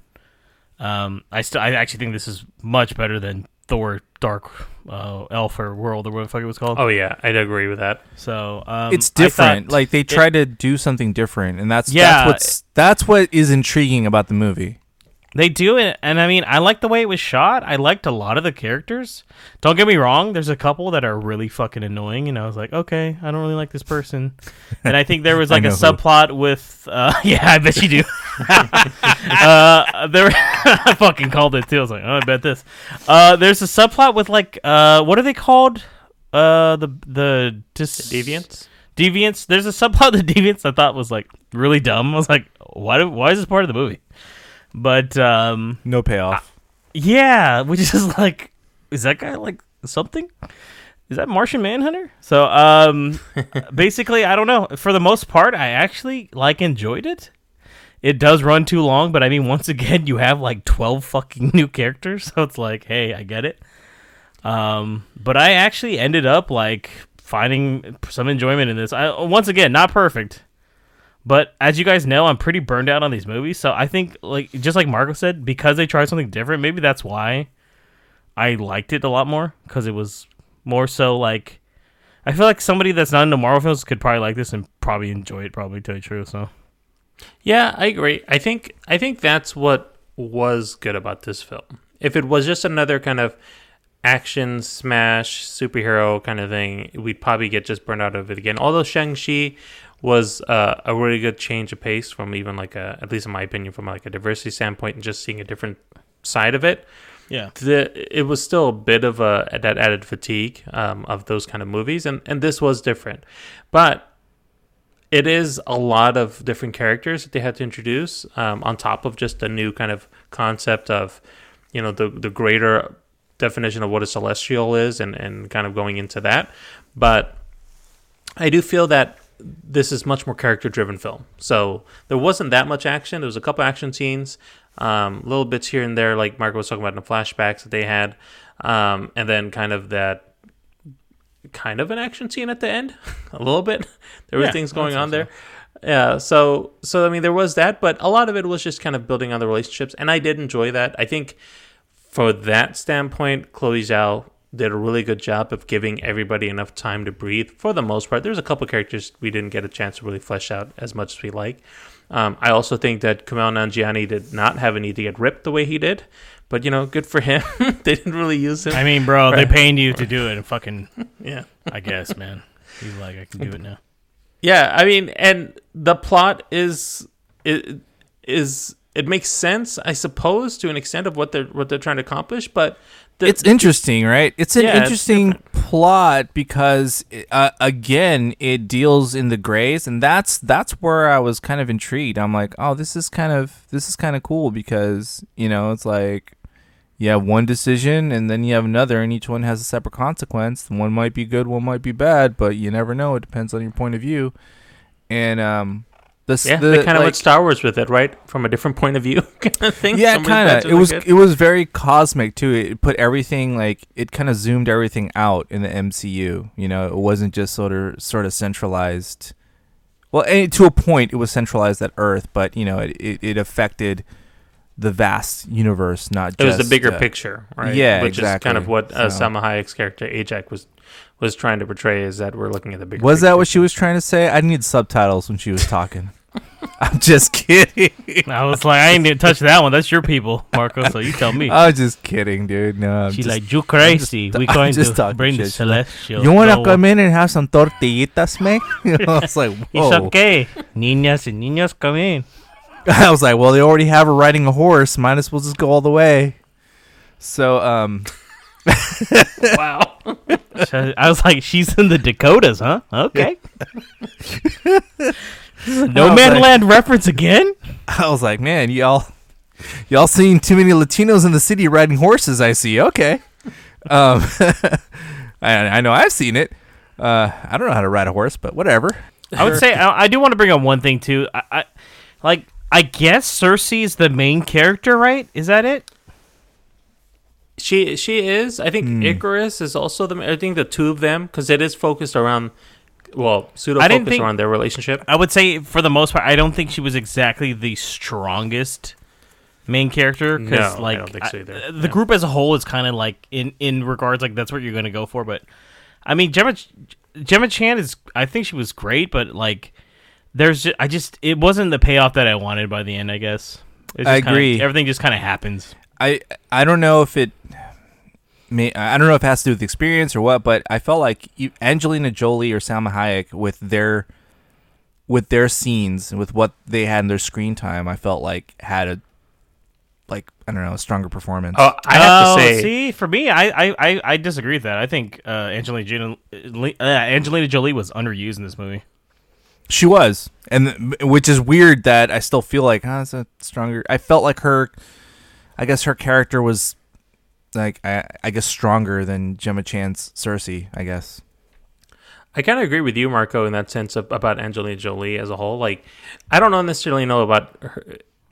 [SPEAKER 1] Um I still I actually think this is much better than Thor Dark uh Elf or World or what the fuck it was called.
[SPEAKER 2] Oh yeah, I'd agree with that.
[SPEAKER 1] So um
[SPEAKER 11] it's different.
[SPEAKER 1] thought
[SPEAKER 11] like they
[SPEAKER 1] it-
[SPEAKER 11] try to do something different, and that's
[SPEAKER 1] Yeah.
[SPEAKER 11] that's what's that's what is intriguing about the movie.
[SPEAKER 1] They do it, and I mean, I like the way it was shot. I liked a lot of the characters. Don't get me wrong. There's a couple that are really fucking annoying, and I was like, okay, I don't really like this person. And I think there was like a
[SPEAKER 11] know who.
[SPEAKER 1] subplot with, uh, yeah, I bet you do. uh, there, I fucking called it too. I was like, oh, I bet this. Uh, there's a subplot with like, uh, what are they called? Uh, the the dis-
[SPEAKER 2] Deviants.
[SPEAKER 1] Deviants. There's a subplot of the Deviants I thought was like really dumb. I was like, why? Do, why is this part of the movie? But um,
[SPEAKER 11] No payoff.
[SPEAKER 1] yeah, which is like, is that guy like something? Is that Martian Manhunter? So, um, basically, I don't know. For the most part, I actually like enjoyed it. It does run too long, but I mean, once again, you have like twelve fucking new characters, so it's like, hey, I get it. Um, but I actually ended up like finding some enjoyment in this. I once again, not perfect. But as you guys know, I'm pretty burned out on these movies. So I think, like, just like Marco said, because they tried something different, maybe that's why I liked it a lot more. Because it was more so like, I feel like somebody that's not into Marvel films could probably like this and probably enjoy it. Probably to tell you truth. So
[SPEAKER 2] Yeah, I agree. I think I think that's what was good about this film. If it was just another kind of action smash superhero kind of thing, we'd probably get just burned out of it again. Although Shang Chi was uh, a really good change of pace from even like a, at least in my opinion, from like a diversity standpoint and just seeing a different side of it.
[SPEAKER 1] Yeah.
[SPEAKER 2] the it was still a bit of a that added fatigue um, of those kind of movies, and and this was different, but it is a lot of different characters that they had to introduce um, on top of just the new kind of concept of you know the the greater definition of what a celestial is and and kind of going into that but i do feel that this is much more character driven film so there wasn't that much action there was a couple action scenes um, little bits here and there like marco was talking about in the flashbacks that they had um, and then kind of that kind of an action scene at the end, a little bit. There were
[SPEAKER 1] Yeah,
[SPEAKER 2] things going on
[SPEAKER 1] so.
[SPEAKER 2] there. Yeah, so so I mean there was that, but a lot of it was just kind of building on the relationships, and I did enjoy that. I think for that standpoint, Chloe Zhao did a really good job of giving everybody enough time to breathe. For the most part, there's a couple characters we didn't get a chance to really flesh out as much as we like. Um, I also think that Kumail Nanjiani did not have a need to get ripped the way he did, but you know, good for him. they didn't really use him.
[SPEAKER 1] I mean, bro, they paying you to do it, and fucking
[SPEAKER 2] Yeah.
[SPEAKER 1] I guess, man. He's like, I can do it now.
[SPEAKER 2] Yeah, I mean, and the plot is is, is it makes sense, I suppose, to an extent of what they're what they're trying to accomplish, but the,
[SPEAKER 11] it's interesting, right? It's an
[SPEAKER 2] Yeah, it's
[SPEAKER 11] interesting plot because uh, again, it deals in the grays, and that's that's where I was kind of intrigued. I'm like, oh, this is kind of this is kind of cool because you know it's like you have one decision and then you have another, and each one has a separate consequence. One might be good, one might be bad, but you never know. It depends on your point of view. And um, the
[SPEAKER 2] yeah,
[SPEAKER 11] the,
[SPEAKER 2] they kind of
[SPEAKER 11] like-
[SPEAKER 2] went Star Wars with it, right? From a different point of view, kind of thing.
[SPEAKER 11] yeah, kind of. It was
[SPEAKER 2] good.
[SPEAKER 11] it was very cosmic too. It put everything like it kind of zoomed everything out in the MCU. You know, it wasn't just sort of sort of centralized. Well, and to a point, it was centralized at Earth, but you know, it it, it affected the vast universe, not just
[SPEAKER 2] It
[SPEAKER 11] just
[SPEAKER 2] was the bigger
[SPEAKER 11] uh,
[SPEAKER 2] picture, right?
[SPEAKER 11] Yeah,
[SPEAKER 2] which
[SPEAKER 11] exactly.
[SPEAKER 2] is kind of what uh,
[SPEAKER 11] So-
[SPEAKER 2] Salma Hayek's character Ajak was was trying to portray. Is that we're looking at the bigger.
[SPEAKER 11] Was that what she was trying to say? I need subtitles when she was talking. I'm just kidding.
[SPEAKER 1] I was like, I ain't even touch that one. That's your people, Marco. So you tell me.
[SPEAKER 11] I was just kidding, dude. No, I'm
[SPEAKER 1] She
[SPEAKER 11] just-
[SPEAKER 1] like, you crazy.
[SPEAKER 11] just-
[SPEAKER 1] we
[SPEAKER 11] I'm
[SPEAKER 1] going
[SPEAKER 11] just
[SPEAKER 1] to
[SPEAKER 11] talking
[SPEAKER 1] bring the
[SPEAKER 11] shit. She's like,
[SPEAKER 1] celestial.
[SPEAKER 11] You want to come in and have some tortillitas, man? I was like, whoa.
[SPEAKER 1] It's okay. Niñas and niños come in.
[SPEAKER 11] I was like, well, they already have her riding a horse. Might as well just go all the way. So, um,
[SPEAKER 1] wow. I was like, she's in the Dakotas, huh? Okay. no man
[SPEAKER 11] like-
[SPEAKER 1] land reference again?
[SPEAKER 11] I was like, man, y'all, y'all seen too many Latinos in the city riding horses? I see. Okay. Um, I, I know I've seen it. Uh, I don't know how to ride a horse, but whatever.
[SPEAKER 1] I would say I, I do want to bring up one thing too. I, I like I guess Sersi is the main character, right? Is that it?
[SPEAKER 2] She she is. I think
[SPEAKER 11] Hmm.
[SPEAKER 2] Ikaris is also the. I think the two of them because it is focused around. Well, pseudo
[SPEAKER 1] I didn't
[SPEAKER 2] focused around their relationship.
[SPEAKER 1] I would say for the most part, I don't think she was exactly the strongest main character
[SPEAKER 2] No,
[SPEAKER 1] because
[SPEAKER 2] I
[SPEAKER 1] like
[SPEAKER 2] don't think so either.
[SPEAKER 1] I- the
[SPEAKER 2] Yeah.
[SPEAKER 1] group as a whole is kind of like in in regards like that's what you're going to go for. But I mean, Gemma Gemma Chan is I think she was great, but like there's just, I just it wasn't the payoff that I wanted by the end. I guess It's
[SPEAKER 11] I
[SPEAKER 1] just kinda-
[SPEAKER 11] agree.
[SPEAKER 1] everything just kind of happens.
[SPEAKER 11] I I don't know if it may I don't know if it has to do with experience or what, but I felt like you, Angelina Jolie or Salma Hayek with their with their scenes and with what they had in their screen time, I felt like had a like I don't know a stronger performance.
[SPEAKER 2] Oh, I have
[SPEAKER 1] Oh,
[SPEAKER 2] to say,
[SPEAKER 1] see, for me, I, I, I, I disagree with that. I think uh, Angelina uh, Angelina Jolie was underused in this movie.
[SPEAKER 11] She was, and which is weird that I still feel like, huh, it's a stronger. I felt like her, I guess her character was like, I, I guess stronger than Gemma Chan's Sersi. I guess.
[SPEAKER 2] I kind of agree with you, Marco, in that sense of, about Angelina Jolie as a whole. Like, I don't necessarily know about her.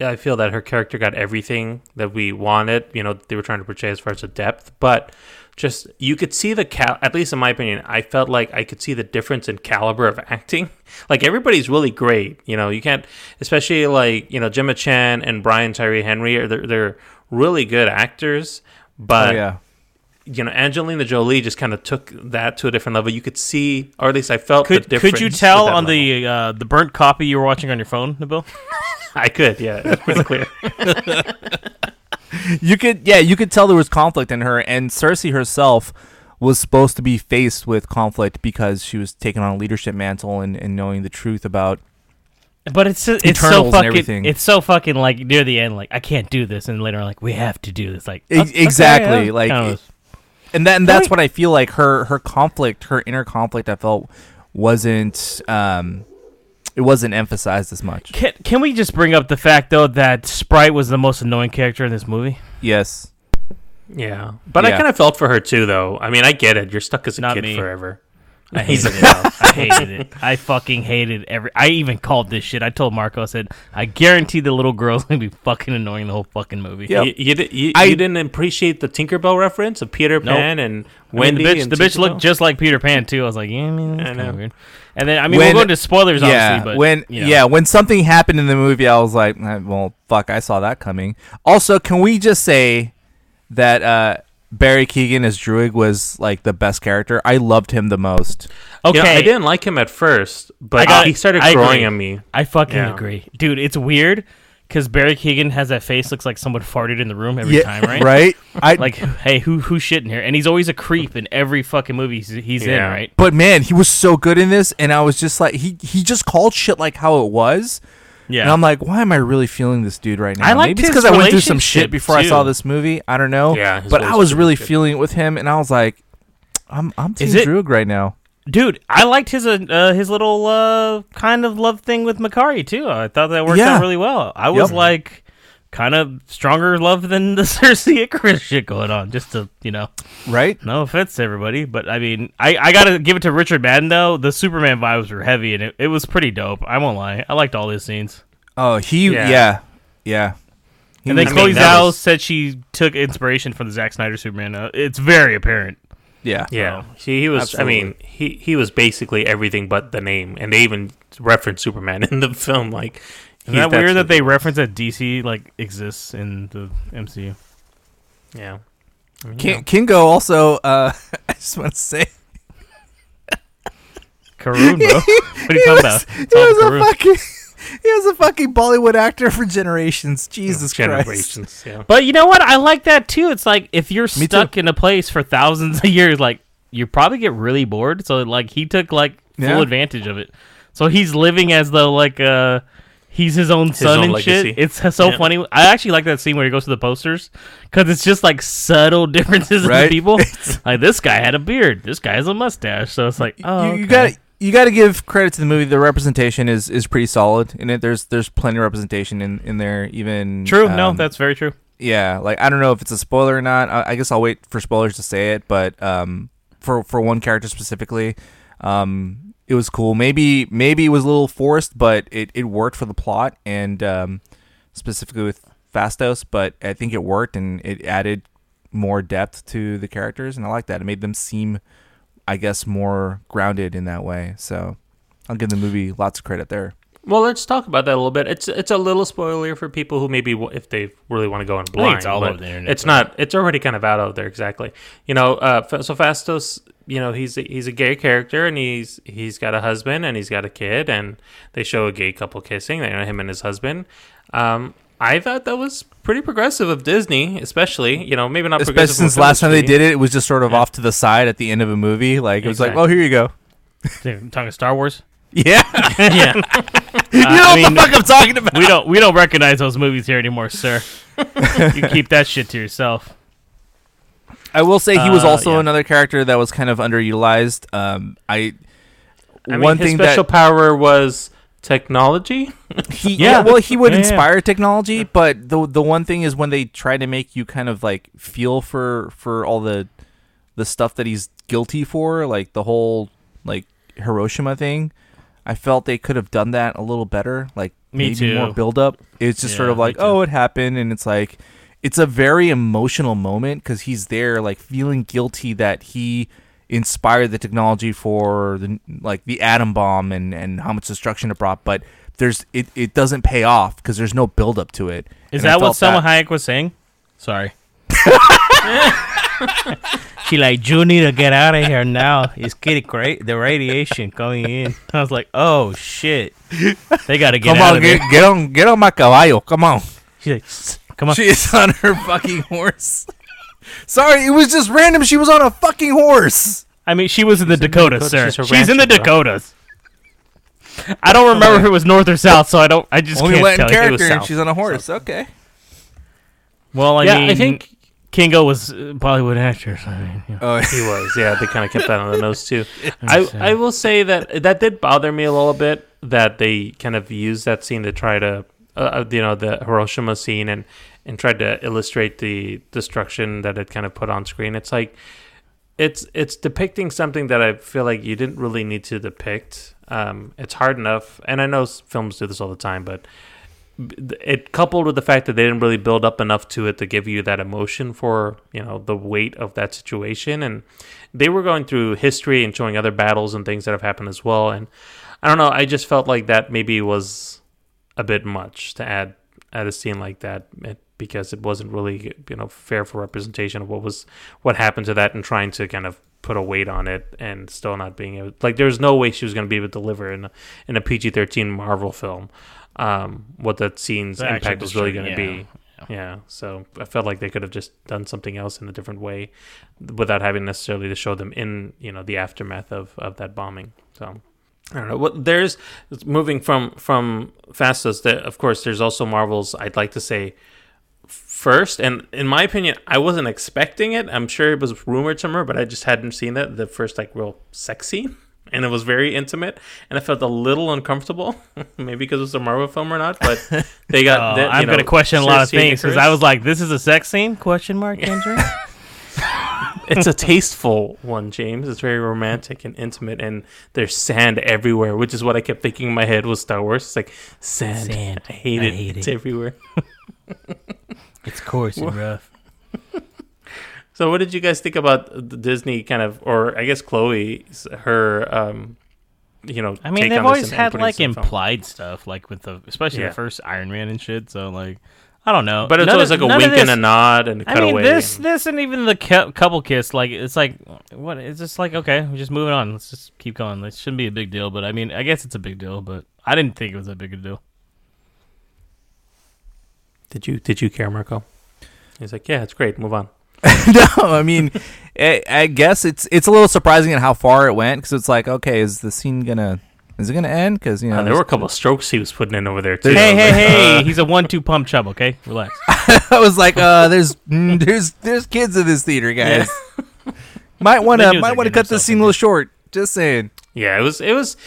[SPEAKER 2] I feel that her character got everything that we wanted. You know, they were trying to portray as far as the depth, but just you could see the cal. At least in my opinion, I felt like I could see the difference in caliber of acting. Like everybody's really great. You know, you can't, especially like you know Gemma Chan and Brian Tyree Henry. Are they're, they're really good actors, but
[SPEAKER 11] oh yeah.
[SPEAKER 2] you know, Angelina Jolie just kind of took that to a different level. You could see, or at least I felt
[SPEAKER 1] Could
[SPEAKER 2] the difference.
[SPEAKER 1] could you tell on
[SPEAKER 2] level.
[SPEAKER 1] the uh, the burnt copy you were watching on your phone, Nabil?
[SPEAKER 2] I could, yeah, it's pretty clear.
[SPEAKER 11] you could yeah you could tell there was conflict in her and Sersi herself was supposed to be faced with conflict because she was taking on a leadership mantle and, and knowing the truth about
[SPEAKER 1] But it's it's
[SPEAKER 11] Eternals
[SPEAKER 1] so fucking it's so fucking like near the end, like I can't do this, and later on, like we have to do this, like
[SPEAKER 11] E-
[SPEAKER 1] okay,
[SPEAKER 11] exactly
[SPEAKER 1] yeah,
[SPEAKER 11] like
[SPEAKER 1] kinda
[SPEAKER 11] and that and that's
[SPEAKER 1] Right.
[SPEAKER 11] what i feel like her her conflict her inner conflict i felt wasn't um it wasn't emphasized as much.
[SPEAKER 1] Can, can we just bring up the fact though that Sprite was the most annoying character in this movie?
[SPEAKER 11] Yes.
[SPEAKER 2] Yeah, but I kind of felt for her too, though. I mean, I get it. You're stuck as a
[SPEAKER 1] Not
[SPEAKER 2] kid
[SPEAKER 1] me.
[SPEAKER 2] forever.
[SPEAKER 1] I hated it. I hated it. I fucking hated every. I even called this shit. I told Marco. I said, I guarantee the little girl's gonna be fucking annoying the whole fucking movie.
[SPEAKER 2] You, you, you,
[SPEAKER 11] I-
[SPEAKER 2] you didn't appreciate the Tinkerbell reference of Peter
[SPEAKER 1] Nope.
[SPEAKER 2] Pan and
[SPEAKER 1] I mean, the bitch,
[SPEAKER 2] and
[SPEAKER 1] the bitch looked just like Peter Pan too. I was like, yeah, I mean, that's kind of weird. And then, I mean,
[SPEAKER 11] When-
[SPEAKER 1] we'll go into spoilers,
[SPEAKER 11] yeah,
[SPEAKER 1] obviously, but
[SPEAKER 11] when
[SPEAKER 1] you know.
[SPEAKER 11] yeah, when something happened in the movie, I was like, "Eh, well, fuck, I saw that coming. Also, can we just say that uh, Barry Keoghan as Druig was like the best character? I loved him the most.
[SPEAKER 2] You know,
[SPEAKER 1] okay,
[SPEAKER 2] I didn't like him at first, but
[SPEAKER 1] got-
[SPEAKER 2] he started
[SPEAKER 1] I
[SPEAKER 2] growing
[SPEAKER 1] agree.
[SPEAKER 2] on me.
[SPEAKER 1] I fucking
[SPEAKER 2] Yeah.
[SPEAKER 1] agree, dude. It's weird because Barry Keoghan has that face, looks like someone farted in the room every time, right?
[SPEAKER 11] Right. I
[SPEAKER 1] Like, hey, who who's shitting here? And he's always a creep in every fucking movie he's, he's in, right?
[SPEAKER 11] But man, he was so good in this, and I was just like, he he just called shit like how it was.
[SPEAKER 1] Yeah.
[SPEAKER 11] And I'm like, why am I really feeling this dude right now?
[SPEAKER 1] I liked
[SPEAKER 11] Maybe it's because I went through some shit before I saw this movie. I don't know.
[SPEAKER 2] Yeah, his
[SPEAKER 11] but I was really feeling it with him, and I was like, I'm I'm Team
[SPEAKER 1] Is it-
[SPEAKER 11] Druig right now.
[SPEAKER 1] Dude, I liked his uh, uh, his little uh, kind of love thing with Makkari too. I thought that worked
[SPEAKER 11] Yeah.
[SPEAKER 1] out really well. I was
[SPEAKER 11] Yep.
[SPEAKER 1] like kind of stronger love than the Sersi Ikaris shit going on. Just to you know,
[SPEAKER 11] Right?
[SPEAKER 1] no offense to everybody, but I mean, I, I gotta give it to Richard Madden though. The Superman vibes were heavy and it, it was pretty dope. I won't lie. I liked all his scenes.
[SPEAKER 11] Oh, he
[SPEAKER 2] Yeah.
[SPEAKER 11] yeah yeah. He
[SPEAKER 1] And then
[SPEAKER 11] was-
[SPEAKER 2] I mean,
[SPEAKER 1] Chloe Zhao
[SPEAKER 2] was-
[SPEAKER 1] said she took inspiration from the Zack Snyder Superman. Uh, it's very apparent.
[SPEAKER 11] yeah
[SPEAKER 2] Yeah, he, he was.
[SPEAKER 11] Absolutely.
[SPEAKER 2] I mean, he he was basically everything but the name, and they even referenced Superman in the film. Like,
[SPEAKER 1] Isn't
[SPEAKER 2] he's-
[SPEAKER 1] that weird that they reference that DC like exists in the MCU?
[SPEAKER 2] Yeah. I mean,
[SPEAKER 11] King, Kingo also. Uh, I just want to say
[SPEAKER 1] Karun, bro. what are you
[SPEAKER 11] he
[SPEAKER 1] talking
[SPEAKER 11] was,
[SPEAKER 1] about?
[SPEAKER 11] he
[SPEAKER 1] It's all
[SPEAKER 11] was a fucking he was a fucking Bollywood actor for generations. Jesus Christ.
[SPEAKER 2] generations. Yeah.
[SPEAKER 1] But you know what? I like that too. It's like if you're
[SPEAKER 11] Me
[SPEAKER 1] stuck in a place for thousands of years, like you probably get really bored. So like he took like full
[SPEAKER 11] Yeah.
[SPEAKER 1] advantage of it. So he's living as though like uh he's his own son
[SPEAKER 2] own
[SPEAKER 1] and
[SPEAKER 2] legacy.
[SPEAKER 1] shit. It's so
[SPEAKER 2] Yeah.
[SPEAKER 1] funny. I actually like that scene where he goes to the posters because it's just like subtle differences in the people. like this guy had a beard. This guy has a mustache. So it's like oh,
[SPEAKER 11] you, you
[SPEAKER 1] okay.
[SPEAKER 11] got you got to give credit to the movie. The representation is is pretty solid in it. There's there's plenty of representation in in there. Even
[SPEAKER 1] true. no,
[SPEAKER 11] um,
[SPEAKER 1] that's very true.
[SPEAKER 11] yeah. Like I don't know if it's a spoiler or not. I, I guess I'll wait for spoilers to say it. But um, for for one character specifically, um, it was cool. Maybe maybe it was a little forced, but it it worked for the plot and um, specifically with Phastos. But I think it worked and it added more depth to the characters, and I like that. It made them seem, I guess, more grounded in that way. So I'll give the movie lots of credit there.
[SPEAKER 2] Well, let's talk about that a little bit. It's it's a little spoiler for people who maybe w- if they really want to go in blind.
[SPEAKER 1] it's all over the internet,
[SPEAKER 2] It's not. It's already kind of out of there. Exactly. You know. Uh, so Phastos, you know, he's a, he's a gay character, and he's he's got a husband, and he's got a kid, and they show a gay couple kissing. They know him and his husband. Um, I thought that was pretty progressive of Disney, especially. You know, maybe not
[SPEAKER 11] Especially
[SPEAKER 2] progressive
[SPEAKER 11] since last time they did it, it was just sort of off to the side at the end of a movie. Like it was like,
[SPEAKER 2] Exactly.
[SPEAKER 11] oh, here you go.
[SPEAKER 1] Dude, talking Star Wars.
[SPEAKER 11] Yeah,
[SPEAKER 1] yeah.
[SPEAKER 11] you know
[SPEAKER 1] I
[SPEAKER 11] what
[SPEAKER 1] mean,
[SPEAKER 11] the fuck I'm talking about.
[SPEAKER 1] we don't we don't recognize those movies here anymore, sir. you keep that shit to yourself.
[SPEAKER 11] I will say he was
[SPEAKER 1] Uh,
[SPEAKER 11] also
[SPEAKER 1] yeah.
[SPEAKER 11] another character that was kind of underutilized. Um, I,
[SPEAKER 2] I mean,
[SPEAKER 11] one
[SPEAKER 2] his
[SPEAKER 11] thing
[SPEAKER 2] special
[SPEAKER 11] that
[SPEAKER 2] power was technology.
[SPEAKER 11] he
[SPEAKER 1] Yeah.
[SPEAKER 11] yeah. well he would
[SPEAKER 1] Yeah, yeah.
[SPEAKER 11] inspire technology, but the the one thing is when they try to make you kind of like feel for for all the the stuff that he's guilty for, like the whole like Hiroshima thing. I felt they could have done that a little better, like
[SPEAKER 1] Me
[SPEAKER 11] maybe more
[SPEAKER 1] too.
[SPEAKER 11] build up. It's just sort of like, oh, it happened, and it's like, it's a very emotional moment because he's there, like feeling guilty that he inspired the technology for the like the atom bomb and and how much destruction it brought, but there's it, it doesn't pay off because there's no build up to it.
[SPEAKER 1] Is
[SPEAKER 11] And
[SPEAKER 1] that what Salma
[SPEAKER 11] that-
[SPEAKER 1] Hayek was saying? Sorry. she like, you need to get out of here now. It's getting great. The radiation coming in. I was like, oh shit. They got to get
[SPEAKER 11] Come
[SPEAKER 1] out
[SPEAKER 11] on,
[SPEAKER 1] of
[SPEAKER 11] get,
[SPEAKER 1] there.
[SPEAKER 11] get on, get on my caballo. Come on.
[SPEAKER 1] She's like, "Sst, come on.
[SPEAKER 11] She is on her fucking horse. Sorry, it was just random. She was on a fucking horse.
[SPEAKER 1] I mean, she was in the Dakotas,
[SPEAKER 2] Dakota.
[SPEAKER 1] sir.
[SPEAKER 2] She's a
[SPEAKER 1] She's in the
[SPEAKER 2] rancher, bro.
[SPEAKER 1] Dakotas. I don't remember if it was north or south, so I don't. I just
[SPEAKER 11] Only
[SPEAKER 1] can't
[SPEAKER 11] Latin
[SPEAKER 1] tell you.
[SPEAKER 11] character, and
[SPEAKER 2] south.
[SPEAKER 11] she's on a horse. Okay.
[SPEAKER 1] Well, I
[SPEAKER 2] yeah,
[SPEAKER 1] mean,
[SPEAKER 2] I think
[SPEAKER 1] Kingo was Bollywood actor. So I mean, you know.
[SPEAKER 11] Oh,
[SPEAKER 2] He was, yeah. They kind of kept that on the nose too. I I will say that that did bother me a little bit. that they kind of used that scene to try to, uh, uh, you know, the Hiroshima scene and and tried to illustrate the destruction that it kind of put on screen. It's like it's it's depicting something that I feel like you didn't really need to depict. Um, it's hard enough, and I know films do this all the time, but b- it coupled with the fact that they didn't really build up enough to it to give you that emotion for you know the weight of that situation, and they were going through history and showing other battles and things that have happened as well, and I don't know, I just felt like that maybe was a bit much to add at a scene like that it, because it wasn't really you know fair for representation of what was what happened to that and trying to kind of put a weight on it and still not being able like there's no way she was going to be able to deliver in in a PG-13 Marvel film um, what that scene's
[SPEAKER 1] The
[SPEAKER 2] impact was really going to
[SPEAKER 1] destruction,
[SPEAKER 2] be yeah. so I felt like they could have just done something else in a different way without having necessarily to show them in you know the aftermath of of that bombing so I don't know. What there's moving from from Phastos. That of course there's also Marvels. I'd like to say first, and in my opinion, I wasn't expecting it. I'm sure it was rumored somewhere, but I just hadn't seen that the first like real sex scene, and it was very intimate, and I felt a little uncomfortable. Maybe because it's a Marvel film or not, but they got.
[SPEAKER 1] Oh,
[SPEAKER 2] the-
[SPEAKER 1] I'm
[SPEAKER 2] know,
[SPEAKER 1] gonna question a lot of things because I was like, "This is a sex scene?" Question mark, Kendra.
[SPEAKER 2] it's a tasteful one, James. It's very romantic and intimate, and there's sand everywhere, which is what I kept thinking in my head was Star Wars. It's like sand.
[SPEAKER 1] Sand.
[SPEAKER 2] I hate
[SPEAKER 1] I
[SPEAKER 2] it.
[SPEAKER 1] hate
[SPEAKER 2] it's
[SPEAKER 1] it.
[SPEAKER 2] everywhere.
[SPEAKER 1] it's coarse and rough.
[SPEAKER 2] So, what did you guys think about the Disney kind of, or I guess Chloe, her, um, you know,
[SPEAKER 1] I mean, they've always had like
[SPEAKER 2] this
[SPEAKER 1] implied stuff, like with the, especially
[SPEAKER 2] Yeah.
[SPEAKER 1] the first Iron Man and shit. So like, I don't know.
[SPEAKER 2] But it's
[SPEAKER 1] None
[SPEAKER 2] always
[SPEAKER 1] of-
[SPEAKER 2] like a wink and a nod and a
[SPEAKER 1] I mean,
[SPEAKER 2] cutaway
[SPEAKER 1] this,
[SPEAKER 2] and-
[SPEAKER 1] this, and even the cou- couple kiss, like it's like what? It's just like okay, we're just moving on. Let's just keep going. It shouldn't be a big deal, but I mean, I guess it's a big deal. But I didn't think it was that big a deal.
[SPEAKER 2] Did you Did you care, Marco? He's like, yeah, it's great. Move on.
[SPEAKER 11] no, I mean, I, I guess it's it's a little surprising at how far it went because it's like, okay, is the scene gonna is it gonna end? Because you know,
[SPEAKER 2] Uh, there were a couple of strokes he was putting in over there too.
[SPEAKER 1] Hey, hey, hey!
[SPEAKER 2] uh,
[SPEAKER 1] He's a one-two pump chub. Okay, relax.
[SPEAKER 11] I was like, uh, there's mm, there's there's kids in this theater, guys. might
[SPEAKER 2] wanna
[SPEAKER 11] might want to cut this scene a little short. Just saying.
[SPEAKER 2] Yeah, it was it was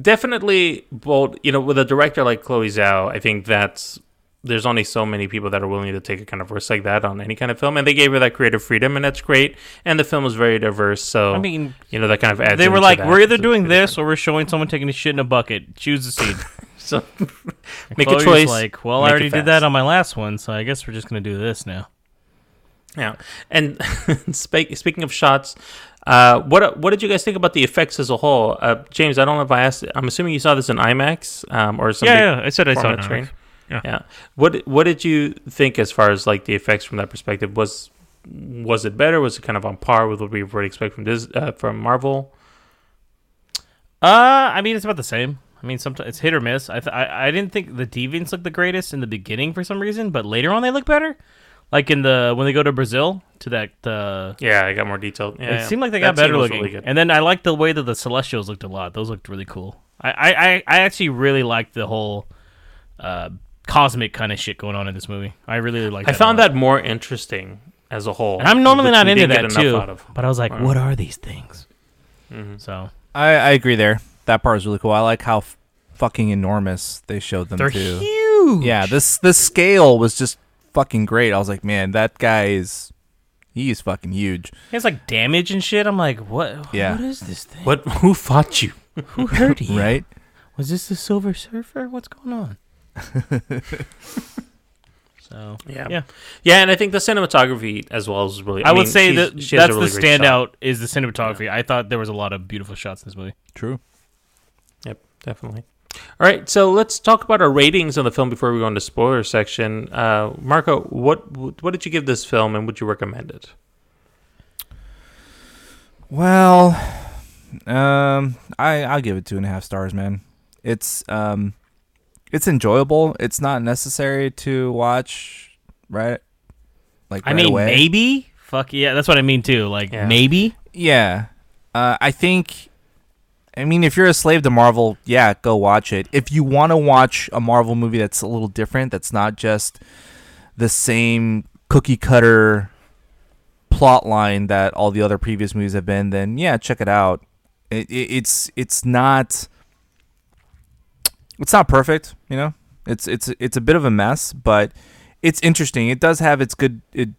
[SPEAKER 2] definitely bold. You know, with a director like Chloe Zhao, I think that's there's only so many people that are willing to take a kind of risk like that on any kind of film, and they gave her that creative freedom, and that's great. And the film was very diverse, so
[SPEAKER 1] I mean,
[SPEAKER 2] you know that kind of adds.
[SPEAKER 1] they were
[SPEAKER 2] into
[SPEAKER 1] like,
[SPEAKER 2] that.
[SPEAKER 1] we're either doing this or we're showing someone taking a shit in a bucket. Choose the scene.
[SPEAKER 2] so
[SPEAKER 1] And
[SPEAKER 2] make a choice.
[SPEAKER 1] Like, well,
[SPEAKER 2] make
[SPEAKER 1] I already did that on my last one, so I guess we're just gonna do this now.
[SPEAKER 2] Yeah, and speak, speaking of shots, uh, what what did you guys think about the effects as a whole? Uh, James, I don't know if I asked. I'm assuming you saw this in IMAX um, or some.
[SPEAKER 1] Yeah, yeah, I said I saw it
[SPEAKER 2] format
[SPEAKER 1] in
[SPEAKER 2] screen.
[SPEAKER 1] IMAX. Yeah.
[SPEAKER 2] yeah. What what did you think as far as like the effects from that perspective? Was was it better? Was it kind of on par with what we would expect from this uh, from Marvel?
[SPEAKER 1] Uh, I mean, it's about the same. I mean, sometimes it's hit or miss. I, th- I I didn't think the deviants looked the greatest in the beginning for some reason, but later on they look better. Like in the when they go to Brazil to that uh
[SPEAKER 2] Yeah, I got more detailed. Yeah,
[SPEAKER 1] it
[SPEAKER 2] yeah.
[SPEAKER 1] seemed like they
[SPEAKER 2] That
[SPEAKER 1] got better looking.
[SPEAKER 2] really.
[SPEAKER 1] And then I liked the way that the Celestials looked a lot. Those looked really cool. I I, I, I actually really liked the whole uh cosmic kind of shit going on in this movie. I really like.
[SPEAKER 2] I found that more interesting as a whole.
[SPEAKER 1] And I'm normally not into that too,
[SPEAKER 2] of.
[SPEAKER 1] but I was like,
[SPEAKER 2] Alright.
[SPEAKER 1] what are these things?
[SPEAKER 2] Mhm.
[SPEAKER 1] So
[SPEAKER 11] I, I agree there. That part was really cool. I like how f- fucking enormous they showed them
[SPEAKER 1] They're
[SPEAKER 11] too.
[SPEAKER 1] huge.
[SPEAKER 11] Yeah, this this scale was just fucking great. I was like, man, that guy is he's fucking huge.
[SPEAKER 1] he has like damage and shit. I'm like, what?
[SPEAKER 11] Yeah.
[SPEAKER 1] What is this thing?
[SPEAKER 2] What? Who fought you?
[SPEAKER 1] Who hurt you?
[SPEAKER 11] Right?
[SPEAKER 1] Was this the Silver Surfer? What's going on? so
[SPEAKER 2] Yeah.
[SPEAKER 1] yeah.
[SPEAKER 2] Yeah, and I think the cinematography as well is really.
[SPEAKER 1] I, would
[SPEAKER 2] mean,
[SPEAKER 1] say that
[SPEAKER 2] she has a
[SPEAKER 1] that's
[SPEAKER 2] really
[SPEAKER 1] the
[SPEAKER 2] great shot.
[SPEAKER 1] standout is the cinematography. I thought there was a lot of beautiful shots in this movie.
[SPEAKER 11] True.
[SPEAKER 2] Yep, definitely. All right, so let's talk about our ratings on the film before we go into spoiler section. Uh, Marco, what what did you give this film, and would you recommend it?
[SPEAKER 11] Well, um, I I'll give it two and a half stars, man. It's um, it's enjoyable. It's not necessary to watch, right? Like
[SPEAKER 1] I
[SPEAKER 11] right
[SPEAKER 1] mean,
[SPEAKER 11] away.
[SPEAKER 1] maybe. Fuck yeah, that's what I mean too. Like
[SPEAKER 2] Yeah.
[SPEAKER 1] maybe.
[SPEAKER 11] Yeah. Uh, I think. I mean, if you're a slave to Marvel, yeah, go watch it. If you want to watch a Marvel movie that's a little different, that's not just the same cookie cutter plot line that all the other previous movies have been, then yeah, check it out. It, it, it's it's not it's not perfect, you know. It's it's it's a bit of a mess, but it's interesting. It does have its good it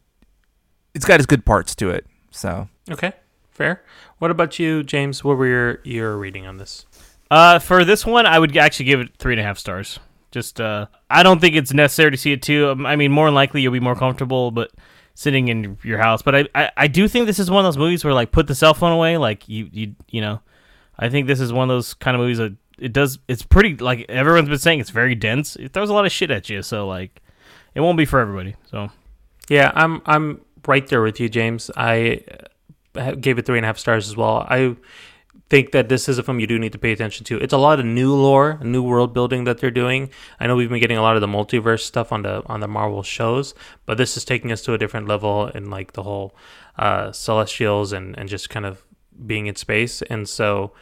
[SPEAKER 11] it's got its good parts to it. So
[SPEAKER 2] Okay, fair. What about you, James? What were your your reading on this?
[SPEAKER 1] Uh, for this one, I would actually give it three and a half stars. Just, uh, I don't think it's necessary to see it too. Um, I mean, more than likely you'll be more comfortable, but sitting in your house. But I, I, I do think this is one of those movies where like put the cell phone away. Like you, you, you know, I think this is one of those kind of movies that it does. It's pretty like everyone's been saying. It's very dense. It throws a lot of shit at you. So like, it won't be for everybody. So
[SPEAKER 2] Yeah, I'm I'm right there with you, James. I uh, gave it three and a half stars as well. I think that this is a film you do need to pay attention to. It's a lot of new lore, new world building that they're doing. I know we've been getting a lot of the multiverse stuff on the on the Marvel shows, but this is taking us to a different level in like the whole uh, celestials and and just kind of being in space. And so,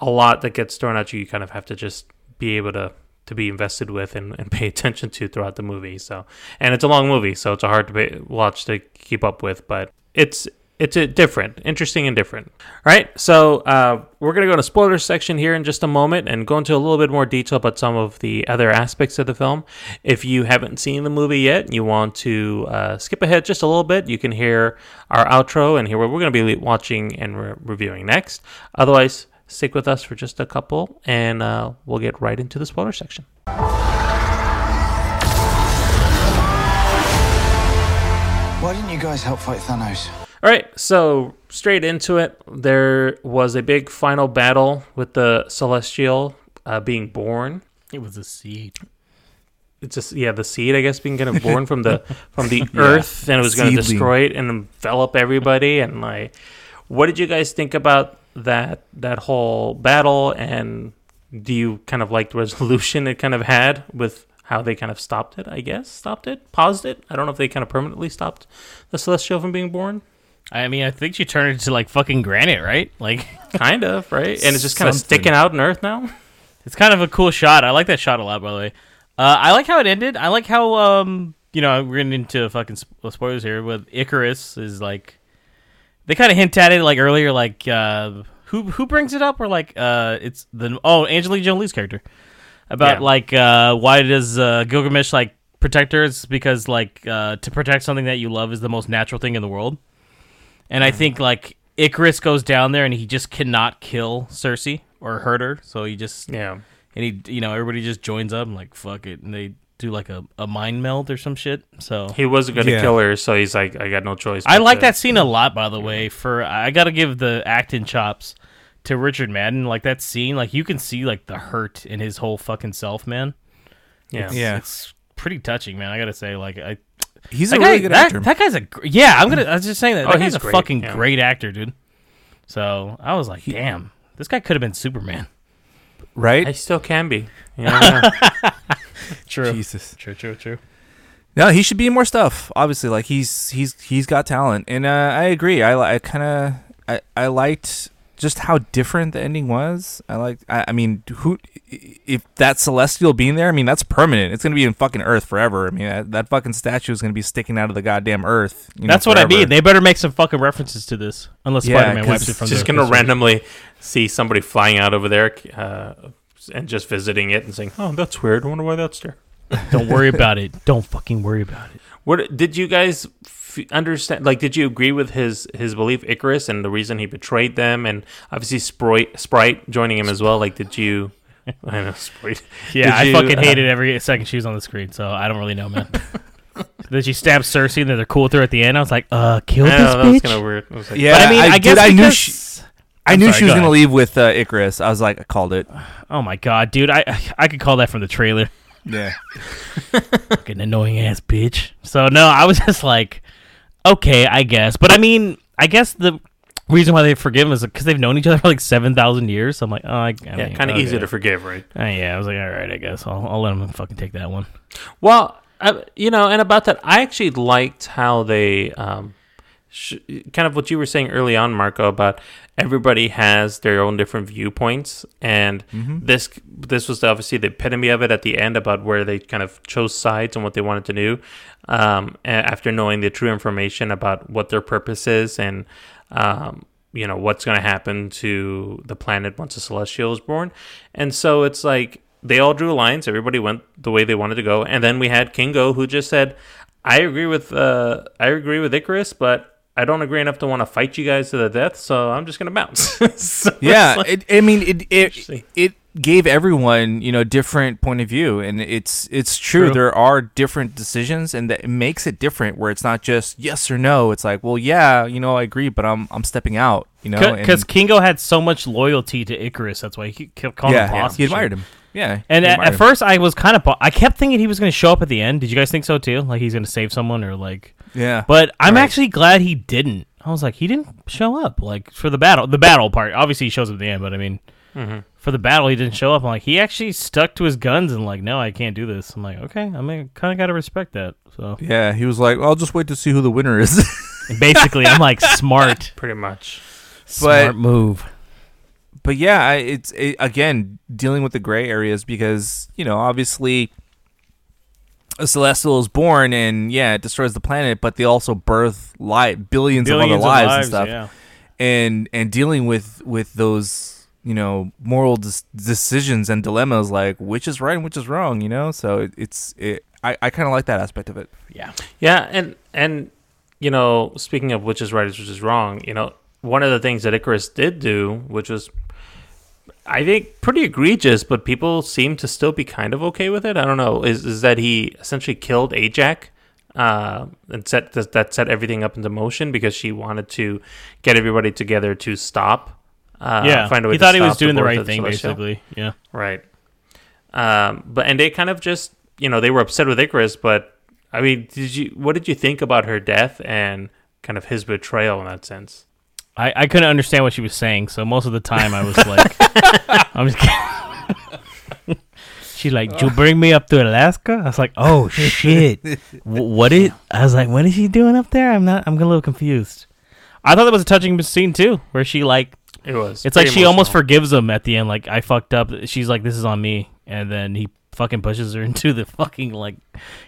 [SPEAKER 2] a lot that gets thrown at you, you kind of have to just be able to to be invested with and, and pay attention to throughout the movie. So, and it's a long movie, so it's a hard to pay, watch to keep up with, but it's it's a different, interesting and different. All right, so uh, we're gonna go to spoilers section here in just a moment and go into a little bit more detail about some of the other aspects of the film. If you haven't seen the movie yet, you want to uh, skip ahead just a little bit, you can hear our outro and hear what we're gonna be watching and re- reviewing next. Otherwise, stick with us for just a couple, and uh, we'll get right into the spoiler section.
[SPEAKER 9] Why didn't you guys help fight Thanos?
[SPEAKER 2] All right, so straight into it, there was a big final battle with the Celestial uh, being born.
[SPEAKER 1] it was a seed.
[SPEAKER 2] It's just yeah, the seed I guess being kind of born from the from the earth, and it was going to destroy it and envelop everybody. And like, what did you guys think about that that whole battle? And do you kind of like the resolution it kind of had with how they kind of stopped it? I guess stopped it, paused it. I don't know if they kind of permanently stopped the Celestial from being born.
[SPEAKER 1] I mean, I think she turned into like fucking granite, right? Like,
[SPEAKER 2] Kind of right, and it's just kind of sticking out in Earth now.
[SPEAKER 1] it's kind of a cool shot. I like that shot a lot, by the way. Uh, I like how it ended. I like how um, you know, we're getting into fucking spoilers here. With Ikaris is like, they kind of hint at it like earlier, like uh, who who brings it up or like uh, it's the oh Angelina Jolie's character about
[SPEAKER 2] Yeah.
[SPEAKER 1] like uh, why does uh, Gilgamesh like protect her? It's because like uh, to protect something that you love is the most natural thing in the world. And I think like Ikaris goes down there and he just cannot kill Sersi or hurt her, so he just
[SPEAKER 2] Yeah.
[SPEAKER 1] and he you know everybody just joins up and like fuck it and they do like a, a mind meld or some shit. So
[SPEAKER 2] He wasn't going to
[SPEAKER 11] Yeah.
[SPEAKER 2] kill her, so he's like, I got no choice.
[SPEAKER 1] I like
[SPEAKER 2] to-
[SPEAKER 1] that scene a lot, by the way. For I got to give the acting chops to Richard Madden. Like that scene, like you can see like the hurt in his whole fucking self, man.
[SPEAKER 2] Yeah.
[SPEAKER 1] It's,
[SPEAKER 11] Yeah.
[SPEAKER 1] it's pretty touching, man. I gotta say, like I
[SPEAKER 11] he's
[SPEAKER 1] that
[SPEAKER 11] a
[SPEAKER 1] guy,
[SPEAKER 11] really good
[SPEAKER 1] that,
[SPEAKER 11] actor.
[SPEAKER 1] that guy's a gr- yeah. I'm gonna. I was just saying that.
[SPEAKER 2] Oh,
[SPEAKER 1] that
[SPEAKER 2] he's
[SPEAKER 1] guy's a
[SPEAKER 2] great,
[SPEAKER 1] fucking
[SPEAKER 2] yeah.
[SPEAKER 1] great actor, dude. So I was like, damn, this guy could have been Superman.
[SPEAKER 11] right?
[SPEAKER 2] I still can be. You never know.
[SPEAKER 1] True.
[SPEAKER 11] Jesus.
[SPEAKER 1] True. True. True.
[SPEAKER 11] No, he should be in more stuff. Obviously, like he's he's he's got talent, and uh, I agree. I li- I kind of I, I liked just how different the ending was. I like. I, I mean, who if that celestial being there? I mean, that's permanent. It's gonna be in fucking Earth forever. I mean, that, that fucking statue is gonna be sticking out of the goddamn Earth. you know,
[SPEAKER 1] That's what I mean. They better make some fucking references to this, unless
[SPEAKER 11] Yeah,
[SPEAKER 1] Spider
[SPEAKER 11] Man
[SPEAKER 1] wipes it from
[SPEAKER 2] just going to
[SPEAKER 1] history.
[SPEAKER 2] randomly see somebody flying out over there uh, and just visiting it and saying, "Oh, that's weird. I wonder why that's there."
[SPEAKER 1] Don't worry about it. Don't fucking worry about it.
[SPEAKER 2] What did you guys f- understand? Like, did you agree with his his belief, Ikaris, and the reason he betrayed them, and obviously Sprite, Sprite joining him as well? Like, did you? I know Sprite.
[SPEAKER 1] Yeah, I
[SPEAKER 2] you,
[SPEAKER 1] fucking
[SPEAKER 2] uh,
[SPEAKER 1] hated every second she was on the screen, so I don't really know, man. then she stabs Sersi, and then they're cool with her at the end. I was like, uh, kill
[SPEAKER 2] I
[SPEAKER 1] this
[SPEAKER 2] know, that was
[SPEAKER 1] bitch.
[SPEAKER 2] kind of weird. I was like,
[SPEAKER 11] Yeah,
[SPEAKER 1] but I mean, I,
[SPEAKER 11] I-
[SPEAKER 1] guess
[SPEAKER 11] dude, I knew she- I
[SPEAKER 1] I'm
[SPEAKER 11] knew
[SPEAKER 1] sorry,
[SPEAKER 11] she was
[SPEAKER 1] go
[SPEAKER 11] gonna
[SPEAKER 1] ahead.
[SPEAKER 11] leave with uh, Ikaris. I was like, I called it.
[SPEAKER 1] Oh my god, dude, I I could call that from the trailer.
[SPEAKER 11] Yeah.
[SPEAKER 1] Fucking annoying ass bitch. So no, I was just like, okay, I guess. But I mean, I guess the reason why they forgive him is because they've known each other for like seven thousand years. So I'm like, oh, I, I
[SPEAKER 2] yeah,
[SPEAKER 1] mean,
[SPEAKER 2] kind of easy
[SPEAKER 1] okay.
[SPEAKER 2] to forgive, right?
[SPEAKER 1] Uh, yeah, I was like, all right, I guess I'll, I'll let him fucking take that one.
[SPEAKER 2] Well, I, you know, and about that, I actually liked how they, um, sh- kind of what you were saying early on, Marco, about everybody has their own different viewpoints, and this this was obviously the epitome of it at the end about where they kind of chose sides and what they wanted to do, um, after knowing the true information about what their purpose is and. Um, you know what's going to happen to the planet once a celestial is born and so it's like they all drew lines. Everybody went the way they wanted to go, and then we had Kingo, who just said, "I agree with uh, I agree with Ikaris, but I don't agree enough to want to fight you guys to the death, so I'm just gonna bounce." So
[SPEAKER 11] yeah,
[SPEAKER 2] like-
[SPEAKER 11] it, I mean, it it it gave everyone you know different point of view, and it's it's true.
[SPEAKER 1] True.
[SPEAKER 11] There are different decisions, and that it makes it different. Where it's not just yes or no. It's like, well, yeah, you know, I agree, but I'm I'm stepping out. You know,
[SPEAKER 1] because Kingo had so much loyalty to Ikaris, that's why he kept calling
[SPEAKER 11] yeah,
[SPEAKER 1] him boss.
[SPEAKER 11] he admired
[SPEAKER 1] shit.
[SPEAKER 11] him. Yeah,
[SPEAKER 1] And at, at first, I was kind of, I kept thinking he was going to show up at the end. Did you guys think so too? Like he's going to save someone or like?
[SPEAKER 11] Yeah.
[SPEAKER 1] But I'm
[SPEAKER 11] Right.
[SPEAKER 1] actually glad he didn't. I was like, he didn't show up. Like for the battle, the battle part. Obviously, he shows up at the end, but I mean,
[SPEAKER 2] Mhm.
[SPEAKER 1] for the battle, he didn't show up. I'm like, he actually stuck to his guns and like, no, I can't do this. I'm like, okay, I mean, kind of got to respect that. So
[SPEAKER 11] yeah, he was like, I'll just wait to see who the winner is.
[SPEAKER 1] basically, I'm like, smart,
[SPEAKER 2] pretty much.
[SPEAKER 1] smart move.
[SPEAKER 11] But yeah, it's it, again dealing with the gray areas because you know obviously a celestial is born and yeah it destroys the planet, but they also birth light billions,
[SPEAKER 1] Billions
[SPEAKER 11] of
[SPEAKER 1] of
[SPEAKER 11] other lives,
[SPEAKER 1] lives,
[SPEAKER 11] and stuff,
[SPEAKER 1] yeah.
[SPEAKER 11] and and dealing with with those you know moral des- decisions and dilemmas like which is right and which is wrong, you know. So it, it's it. I, I kind of like that aspect of it.
[SPEAKER 1] Yeah.
[SPEAKER 2] Yeah, and and you know, speaking of which is right, which is wrong, you know, one of the things that Ikaris did do, which was, I think, pretty egregious, but people seem to still be kind of okay with it. I don't know. Is is that he essentially killed Ajax? Uh, and set that, that set everything up into motion because she wanted to get everybody together to stop. Uh,
[SPEAKER 1] Yeah,
[SPEAKER 2] find a way
[SPEAKER 1] he
[SPEAKER 2] to
[SPEAKER 1] thought he was doing the right thing,
[SPEAKER 2] Celestial.
[SPEAKER 1] basically. Yeah.
[SPEAKER 2] Right. Um, but and they kind of just you know they were upset with Ikaris, but I mean, did you what did you think about her death and kind of his betrayal in that sense?
[SPEAKER 1] I, I couldn't understand what she was saying, so most of the time I was like, I'm just kidding. She's like, "Did you bring me up to Alaska?" I was like, "Oh shit, Wh- what is?" I was like, "What is she doing up there?" I'm not. I'm a little confused. I thought that was a touching scene too, where she like,
[SPEAKER 2] It was.
[SPEAKER 1] It's like
[SPEAKER 2] pretty
[SPEAKER 1] she almost forgives him at the end. Like I fucked up. She's like, "This is on me," and then he fucking pushes her into the fucking like,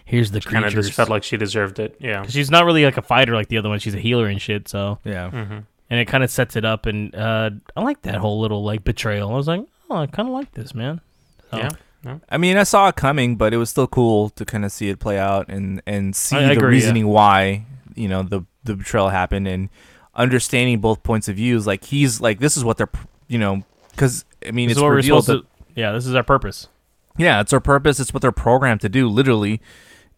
[SPEAKER 1] "Here's the
[SPEAKER 2] kind of just felt like she deserved it. Yeah,
[SPEAKER 1] she's not really like a fighter like the other one. She's a healer and shit. So
[SPEAKER 11] Yeah.
[SPEAKER 2] Mhm.
[SPEAKER 1] And it kind of sets it up. And uh, I like that whole little like betrayal. I was like, oh, I kind of like this, man. So,
[SPEAKER 2] Yeah. No.
[SPEAKER 11] I mean, I saw it coming, but it was still cool to kind of see it play out and and see
[SPEAKER 1] I
[SPEAKER 11] the
[SPEAKER 1] agree, yeah.
[SPEAKER 11] reasoning why you know the the betrayal happened and understanding both points of views. Like he's like, this is what they're you know because I mean
[SPEAKER 1] This
[SPEAKER 11] it's
[SPEAKER 1] what we're
[SPEAKER 11] revealed
[SPEAKER 1] supposed
[SPEAKER 11] that
[SPEAKER 1] to. Yeah, this is our purpose.
[SPEAKER 11] yeah, it's our purpose. It's what they're programmed to do, literally.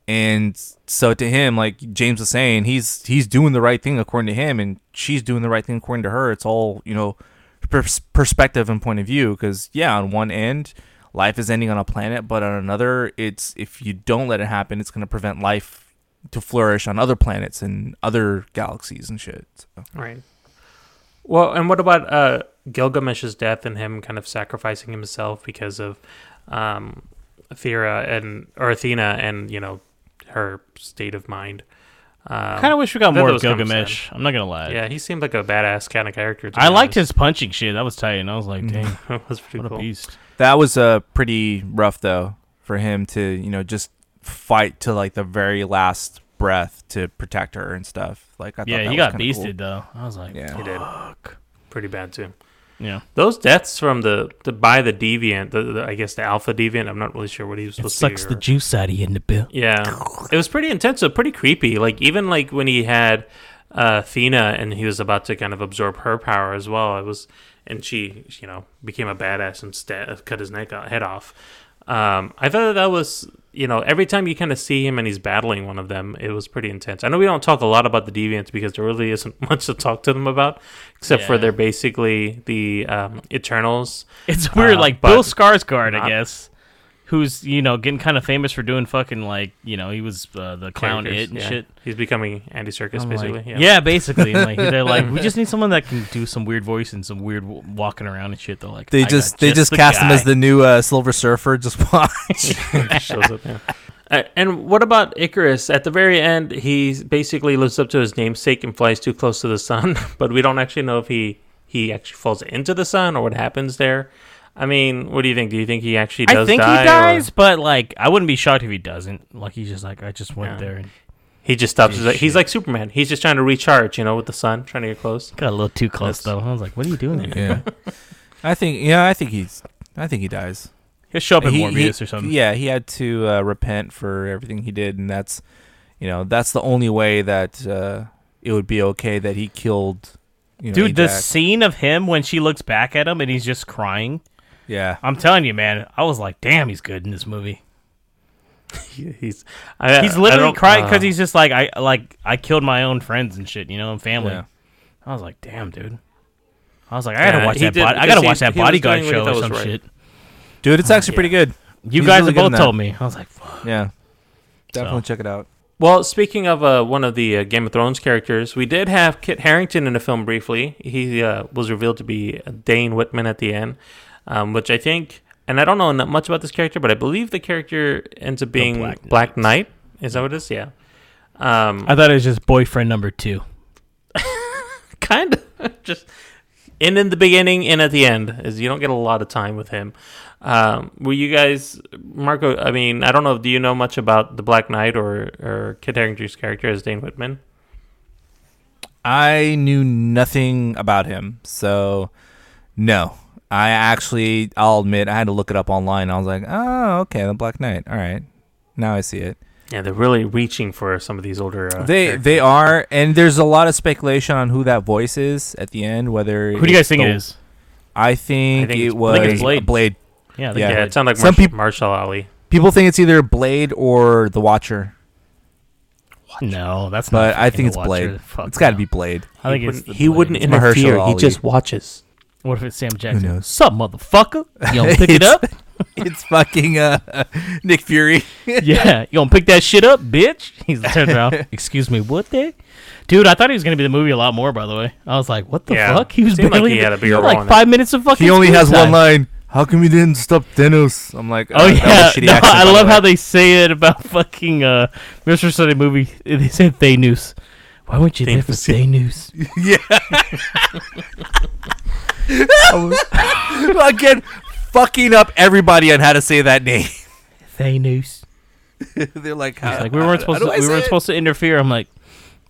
[SPEAKER 11] And so to him, like James was saying, he's he's doing the right thing according to him, and she's doing the right thing according to her. It's all you know, pers- perspective and point of view. Because yeah, on one end, life is ending on a planet, but on another, it's if you don't let it happen, it's going to prevent life to flourish on other planets and other galaxies and shit. So.
[SPEAKER 2] Right. Well, and what about uh, Gilgamesh's death and him kind of sacrificing himself because of um, Athera and or Athena and you know her state of mind? Um,
[SPEAKER 1] Kind of wish we got more
[SPEAKER 2] that
[SPEAKER 1] of
[SPEAKER 2] was kind of
[SPEAKER 1] Gilgamesh. I'm not gonna lie.
[SPEAKER 2] Yeah, he seemed like a badass kind of character.
[SPEAKER 1] I liked his punching shit. That was tight. And I was like, dang,
[SPEAKER 2] That was pretty
[SPEAKER 1] what
[SPEAKER 2] cool.
[SPEAKER 1] a beast.
[SPEAKER 11] That was uh, pretty rough though for him to you know just fight to like the very last breath to protect her and stuff. Like I thought
[SPEAKER 1] Yeah,
[SPEAKER 11] that
[SPEAKER 1] he
[SPEAKER 11] was
[SPEAKER 1] got beasted
[SPEAKER 11] cool.
[SPEAKER 1] though. I was like,
[SPEAKER 11] Yeah.
[SPEAKER 2] He did. Pretty bad too.
[SPEAKER 1] Yeah.
[SPEAKER 2] Those deaths from the, the by the deviant, the, the I guess the alpha deviant. I'm not really sure what he was
[SPEAKER 1] It sucks
[SPEAKER 2] to
[SPEAKER 1] the juice out of you in the bill.
[SPEAKER 2] Yeah, it was pretty intense, so pretty creepy. Like even like when he had uh, Athena and he was about to kind of absorb her power as well. It was, and she, you know, became a badass and sta- cut his neck uh, head off. Um, I thought that, that was, you know, every time you kind of see him and he's battling one of them, it was pretty intense. I know we don't talk a lot about the deviants because there really isn't much to talk to them about, except for they're basically the um, Eternals.
[SPEAKER 1] It's weird,
[SPEAKER 2] Uh,
[SPEAKER 1] like Bill Skarsgård, I guess, who's you know getting kind of famous for doing fucking like you know he was uh, the clown
[SPEAKER 2] characters,
[SPEAKER 1] it and
[SPEAKER 2] yeah.
[SPEAKER 1] shit.
[SPEAKER 2] He's becoming Andy Serkis
[SPEAKER 1] I'm
[SPEAKER 2] basically.
[SPEAKER 1] like-
[SPEAKER 2] yeah.
[SPEAKER 1] yeah. basically. And, like they're like, we just need someone that can do some weird voice and some weird w- walking around and shit. They're like,
[SPEAKER 11] They
[SPEAKER 1] I
[SPEAKER 11] just they just
[SPEAKER 1] the
[SPEAKER 11] cast him as the new uh, Silver Surfer. Just watch.
[SPEAKER 2] shows up. Yeah. Uh, and what about Ikaris? At the very end, he basically lives up to his namesake and flies too close to the sun, but we don't actually know if he he actually falls into the sun or what happens there. I mean, what do you think? Do you think he actually does
[SPEAKER 1] I think
[SPEAKER 2] die?
[SPEAKER 1] he
[SPEAKER 2] or-
[SPEAKER 1] dies, but like I wouldn't be shocked if he doesn't. Like he's just like I just went
[SPEAKER 2] Yeah.
[SPEAKER 1] there and
[SPEAKER 2] He just stops. He's like, he's like Superman. He's just trying to recharge, you know, with the sun, trying to get close.
[SPEAKER 1] got a little too close
[SPEAKER 2] That's-
[SPEAKER 1] though. I was like, what are you doing there?
[SPEAKER 11] yeah, I think yeah, I think he's I think he dies.
[SPEAKER 1] He'll show up in
[SPEAKER 11] He-
[SPEAKER 1] Morbius
[SPEAKER 11] he-
[SPEAKER 1] or something.
[SPEAKER 11] Yeah, he had to uh, repent for everything he did, and that's, you know, that's the only way that uh, it would be okay that he killed. You know,
[SPEAKER 1] Dude, the scene of him when she looks back at him and he's just crying.
[SPEAKER 11] Yeah.
[SPEAKER 1] I'm telling you, man. I was like, damn, he's good in this movie.
[SPEAKER 2] he's I,
[SPEAKER 1] he's literally crying because
[SPEAKER 2] uh,
[SPEAKER 1] he's just like I like I killed my own friends and shit, you know, and family.
[SPEAKER 11] Yeah.
[SPEAKER 1] I was like, damn, dude. I was like, I gotta
[SPEAKER 2] Yeah,
[SPEAKER 1] watch that.
[SPEAKER 2] did-
[SPEAKER 1] bod- I gotta
[SPEAKER 2] he-
[SPEAKER 1] watch that bodyguard
[SPEAKER 2] doing what he
[SPEAKER 1] show or some
[SPEAKER 2] right.
[SPEAKER 1] shit.
[SPEAKER 11] Dude, it's actually pretty good.
[SPEAKER 1] You
[SPEAKER 11] He's
[SPEAKER 1] guys
[SPEAKER 11] really
[SPEAKER 1] have both told me. I was like, fuck.
[SPEAKER 11] Yeah. Definitely
[SPEAKER 1] So.
[SPEAKER 11] check it out.
[SPEAKER 2] Well, speaking of uh, one of the uh, Game of Thrones characters, we did have Kit Harington in the film briefly. He uh, was revealed to be Dane Whitman at the end, um, which I think, and I don't know not much about this character, but I believe the character ends up being
[SPEAKER 1] Black
[SPEAKER 2] Black, Knight. Is that what it is? Yeah. Um,
[SPEAKER 1] I thought it was just boyfriend number two.
[SPEAKER 2] kind of just in in the beginning and at the end is you don't get a lot of time with him um were you guys marco i mean i don't know do you know much about the black knight or or kit harington's character as dane whitman
[SPEAKER 11] I knew nothing about him, so no. I actually, I'll admit, I had to look it up online. I was like, oh, okay, the Black Knight. All right, now I see it.
[SPEAKER 2] yeah they're really reaching for some of these older uh,
[SPEAKER 11] they
[SPEAKER 2] characters.
[SPEAKER 11] they are, and there's a lot of speculation on who that voice is at the end. Whether
[SPEAKER 1] Who do you guys think it
[SPEAKER 11] the-
[SPEAKER 1] is?
[SPEAKER 11] I think,
[SPEAKER 2] I think
[SPEAKER 11] it was
[SPEAKER 1] I think it's Blade.
[SPEAKER 11] Blade.
[SPEAKER 1] Yeah,
[SPEAKER 11] Yeah.
[SPEAKER 2] yeah it sounded like
[SPEAKER 11] Some
[SPEAKER 2] Marsh-
[SPEAKER 11] peop-
[SPEAKER 2] mahershala ali
[SPEAKER 11] People think it's either Blade or the Watcher,
[SPEAKER 1] No, that's not.
[SPEAKER 11] but I think it's
[SPEAKER 1] Watcher.
[SPEAKER 11] Blade.
[SPEAKER 1] Fuck
[SPEAKER 11] It's got to
[SPEAKER 1] no.
[SPEAKER 11] be Blade.
[SPEAKER 1] I think
[SPEAKER 2] he
[SPEAKER 1] it's
[SPEAKER 2] wouldn't, he wouldn't
[SPEAKER 11] It's Mahershala
[SPEAKER 2] interfere he
[SPEAKER 11] Ali.
[SPEAKER 2] just watches
[SPEAKER 1] What if it's Sam Jackson?
[SPEAKER 11] knows?
[SPEAKER 1] Sup, motherfucker? You gonna pick it up?
[SPEAKER 11] it's fucking uh, Nick Fury.
[SPEAKER 1] yeah, you gonna pick that shit up, bitch? He's turned around. Excuse me, what the? Dude, I thought he was gonna be in the movie a lot more. By the way, I was like, what the
[SPEAKER 2] Yeah.
[SPEAKER 1] fuck? He was
[SPEAKER 2] Seemed like
[SPEAKER 1] barely
[SPEAKER 2] he had a
[SPEAKER 1] the-
[SPEAKER 2] bigger
[SPEAKER 1] like
[SPEAKER 2] role in
[SPEAKER 1] five minutes of fucking.
[SPEAKER 11] he only
[SPEAKER 1] screen
[SPEAKER 11] has
[SPEAKER 1] time.
[SPEAKER 11] one line. How come you didn't stop Thanos? I'm like,
[SPEAKER 1] Oh
[SPEAKER 11] uh, that was
[SPEAKER 1] yeah,
[SPEAKER 11] a shitty
[SPEAKER 1] no,
[SPEAKER 11] accent,
[SPEAKER 1] I
[SPEAKER 11] by the
[SPEAKER 1] love
[SPEAKER 11] way.
[SPEAKER 1] how they say it about fucking uh, Mr. Sunday movie. They said Thanos. Why weren't you there for Thanos?
[SPEAKER 11] Again, fucking up everybody on how to say that name.
[SPEAKER 1] Thanos.
[SPEAKER 11] They're like,
[SPEAKER 1] He's
[SPEAKER 11] how,
[SPEAKER 1] like, we weren't
[SPEAKER 11] how
[SPEAKER 1] supposed
[SPEAKER 11] do
[SPEAKER 1] to.
[SPEAKER 11] I
[SPEAKER 1] We weren't
[SPEAKER 11] it?"
[SPEAKER 1] supposed to interfere. I'm like,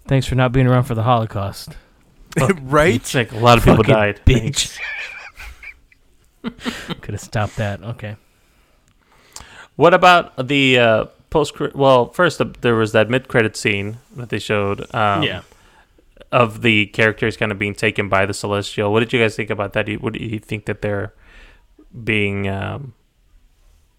[SPEAKER 1] thanks for not being around for the Holocaust.
[SPEAKER 11] right?
[SPEAKER 2] it's like a lot of people
[SPEAKER 1] Fucking
[SPEAKER 2] died
[SPEAKER 1] bitch. Could have stopped that. Okay.
[SPEAKER 2] What about the uh, post? Well, first uh, there was that mid-credit scene that they showed. Um,
[SPEAKER 1] Yeah.
[SPEAKER 2] Of the characters kind of being taken by the Celestial. What did you guys think about that? Do you- What do you think that they're being um,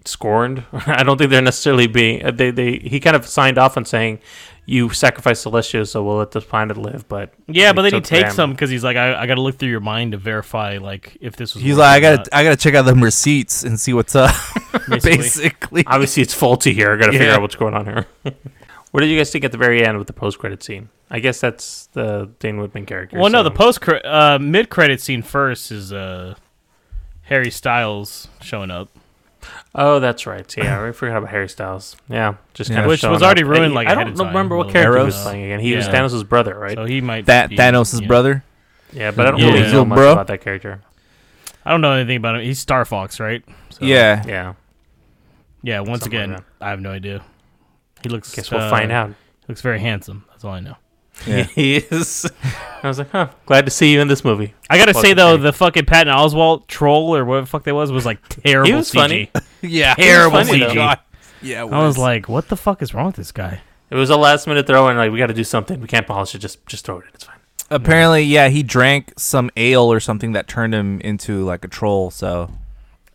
[SPEAKER 2] scorned? I don't think they're necessarily being. uh, They they he kind of signed off on saying, "You sacrifice Celestial, so we'll let this planet live." But
[SPEAKER 1] Yeah, but then he takes
[SPEAKER 2] them.
[SPEAKER 1] because he's like, I, I got to look through your mind to verify like if this was.
[SPEAKER 11] He's like, I gotta. I gotta check out them receipts and see what's up.
[SPEAKER 1] Basically.
[SPEAKER 11] Basically,
[SPEAKER 2] Obviously, it's faulty here. I got to figure out what's going on here. what did you guys think at the very end with the post-credit scene? I guess that's the Dane Whitman character.
[SPEAKER 1] Well, no, the post cre- uh, mid credit scene first is uh, Harry Styles showing up,
[SPEAKER 2] Oh, that's right. Yeah, I forgot about Harry Styles. Yeah, just
[SPEAKER 11] Yeah.
[SPEAKER 2] kind of
[SPEAKER 1] Which was already
[SPEAKER 2] up.
[SPEAKER 1] ruined,
[SPEAKER 2] I-
[SPEAKER 1] like,
[SPEAKER 2] I don't
[SPEAKER 1] of time,
[SPEAKER 2] remember what character he was playing again. He was
[SPEAKER 1] Yeah.
[SPEAKER 2] Thanos' brother, right?
[SPEAKER 1] so he might
[SPEAKER 11] that
[SPEAKER 1] be,
[SPEAKER 11] Thanos'
[SPEAKER 1] yeah.
[SPEAKER 11] brother.
[SPEAKER 2] yeah, but I don't
[SPEAKER 1] Yeah.
[SPEAKER 2] really
[SPEAKER 1] His
[SPEAKER 2] know much
[SPEAKER 11] bro?
[SPEAKER 2] about that character.
[SPEAKER 1] I don't know anything about him. He's Star Fox, right? So,
[SPEAKER 11] Yeah,
[SPEAKER 2] Yeah,
[SPEAKER 1] yeah. Once
[SPEAKER 2] Something like
[SPEAKER 1] again, I have no idea. He looks.
[SPEAKER 2] guess we'll
[SPEAKER 1] uh,
[SPEAKER 2] find out.
[SPEAKER 1] Looks very handsome. That's all I know.
[SPEAKER 11] Yeah.
[SPEAKER 2] he is. I was like, huh, glad to see you in this movie.
[SPEAKER 1] I gotta
[SPEAKER 2] Fucking
[SPEAKER 1] say though,
[SPEAKER 2] great.
[SPEAKER 1] the fucking Patton Oswalt troll or whatever the fuck that was was like terrible.
[SPEAKER 2] He was
[SPEAKER 1] CG.
[SPEAKER 2] funny.
[SPEAKER 11] yeah,
[SPEAKER 2] Terrible
[SPEAKER 11] terrible
[SPEAKER 2] funny, though.
[SPEAKER 11] CG. Yeah, it
[SPEAKER 1] I was like, what the fuck is wrong with this guy?
[SPEAKER 2] It was a last minute throw, and like we got to do something. We can't polish it. Just just throw it. in. It's fine.
[SPEAKER 11] apparently, yeah, he drank some ale or something that turned him into like a troll. So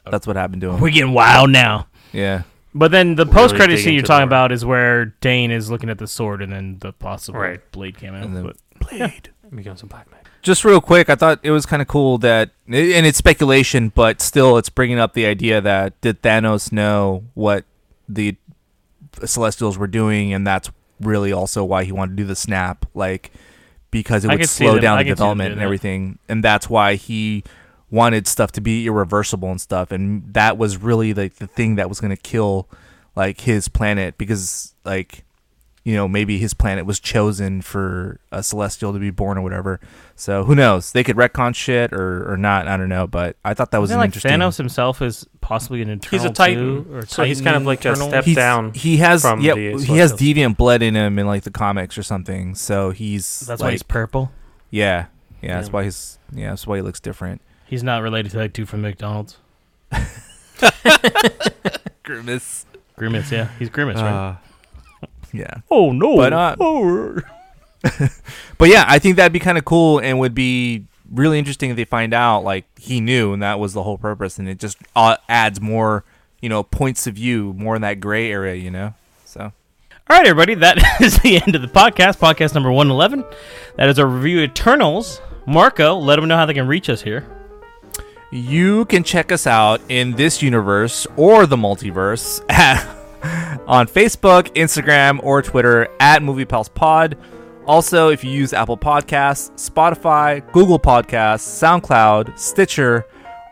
[SPEAKER 11] oh. that's what happened to him.
[SPEAKER 1] We're getting wild now.
[SPEAKER 11] Yeah,
[SPEAKER 1] But then the
[SPEAKER 2] Really
[SPEAKER 1] post credit
[SPEAKER 2] dig
[SPEAKER 1] scene you're talking about is where Dane is looking at the sword and then the possible
[SPEAKER 2] Right.
[SPEAKER 1] blade came out.
[SPEAKER 11] And then-
[SPEAKER 1] but
[SPEAKER 11] Blade.
[SPEAKER 2] It becomes a Black Knight.
[SPEAKER 11] Just real quick, I thought it was kind of cool that, and it's speculation, but still, it's bringing up the idea that did Thanos know what the Celestials were doing, and that's really also why he wanted to do the snap, like because it would slow
[SPEAKER 1] them-
[SPEAKER 11] down
[SPEAKER 1] I
[SPEAKER 11] the
[SPEAKER 1] could see them
[SPEAKER 11] development
[SPEAKER 1] doing
[SPEAKER 11] and everything, and that's why he wanted stuff to be irreversible and stuff, and that was really like the thing that was going to kill like his planet because like you know maybe his planet was chosen for a celestial to be born or whatever. So who knows? They could retcon shit or, or not i don't know but i thought that was an
[SPEAKER 1] like
[SPEAKER 11] interesting
[SPEAKER 1] Thanos himself is possibly an Eternal
[SPEAKER 2] He's a Titan,
[SPEAKER 1] too, or
[SPEAKER 2] so he's kind of
[SPEAKER 1] Titan
[SPEAKER 2] like a step
[SPEAKER 11] He's-
[SPEAKER 2] down.
[SPEAKER 11] he has
[SPEAKER 2] from
[SPEAKER 11] yeah
[SPEAKER 2] the
[SPEAKER 11] he has deviant blood in him in like the comics or something so he's
[SPEAKER 1] That's
[SPEAKER 11] like,
[SPEAKER 1] why he's purple.
[SPEAKER 11] yeah. Yeah that's why he's yeah that's why he looks different
[SPEAKER 1] He's not related to that dude from McDonald's.
[SPEAKER 11] Grimace.
[SPEAKER 1] Grimace, yeah, he's Grimace, right?
[SPEAKER 11] Uh, yeah.
[SPEAKER 1] Oh no!
[SPEAKER 11] But uh,
[SPEAKER 1] oh.
[SPEAKER 11] but yeah, I think that'd be kind of cool and would be really interesting if they find out like he knew and that was the whole purpose, and it just uh, adds more, you know, points of view, more in that gray area, you know. So.
[SPEAKER 1] All right, everybody, that is the end of the podcast. Podcast number one eleven. That is our review of Eternals. Marco, let them know how they can reach us here.
[SPEAKER 11] You can check us out in this universe or the multiverse at, on Facebook, Instagram, or Twitter at MoviePalsPod. Also, if you use Apple Podcasts, Spotify, Google Podcasts, SoundCloud, Stitcher,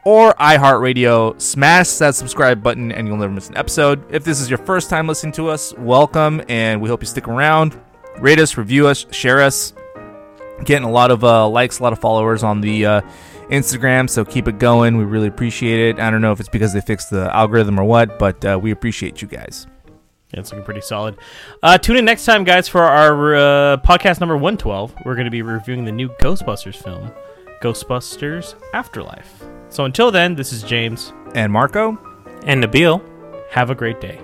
[SPEAKER 11] or iHeartRadio, smash that subscribe button and you'll never miss an episode. If this is your first time listening to us, welcome and we hope you stick around. Rate us, review us, share us. Getting a lot of uh, likes, a lot of followers on the uh, Instagram, so keep it going. We really appreciate it. I don't know if it's because they fixed the algorithm or what, but uh, we appreciate you guys.
[SPEAKER 1] Yeah, it's looking pretty solid. Uh, tune in next time, guys, for our uh, podcast number 112. We're going to be reviewing the new Ghostbusters film, Ghostbusters Afterlife. So until then, this is James.
[SPEAKER 11] And Marco.
[SPEAKER 2] And Nabil.
[SPEAKER 1] Have a great day.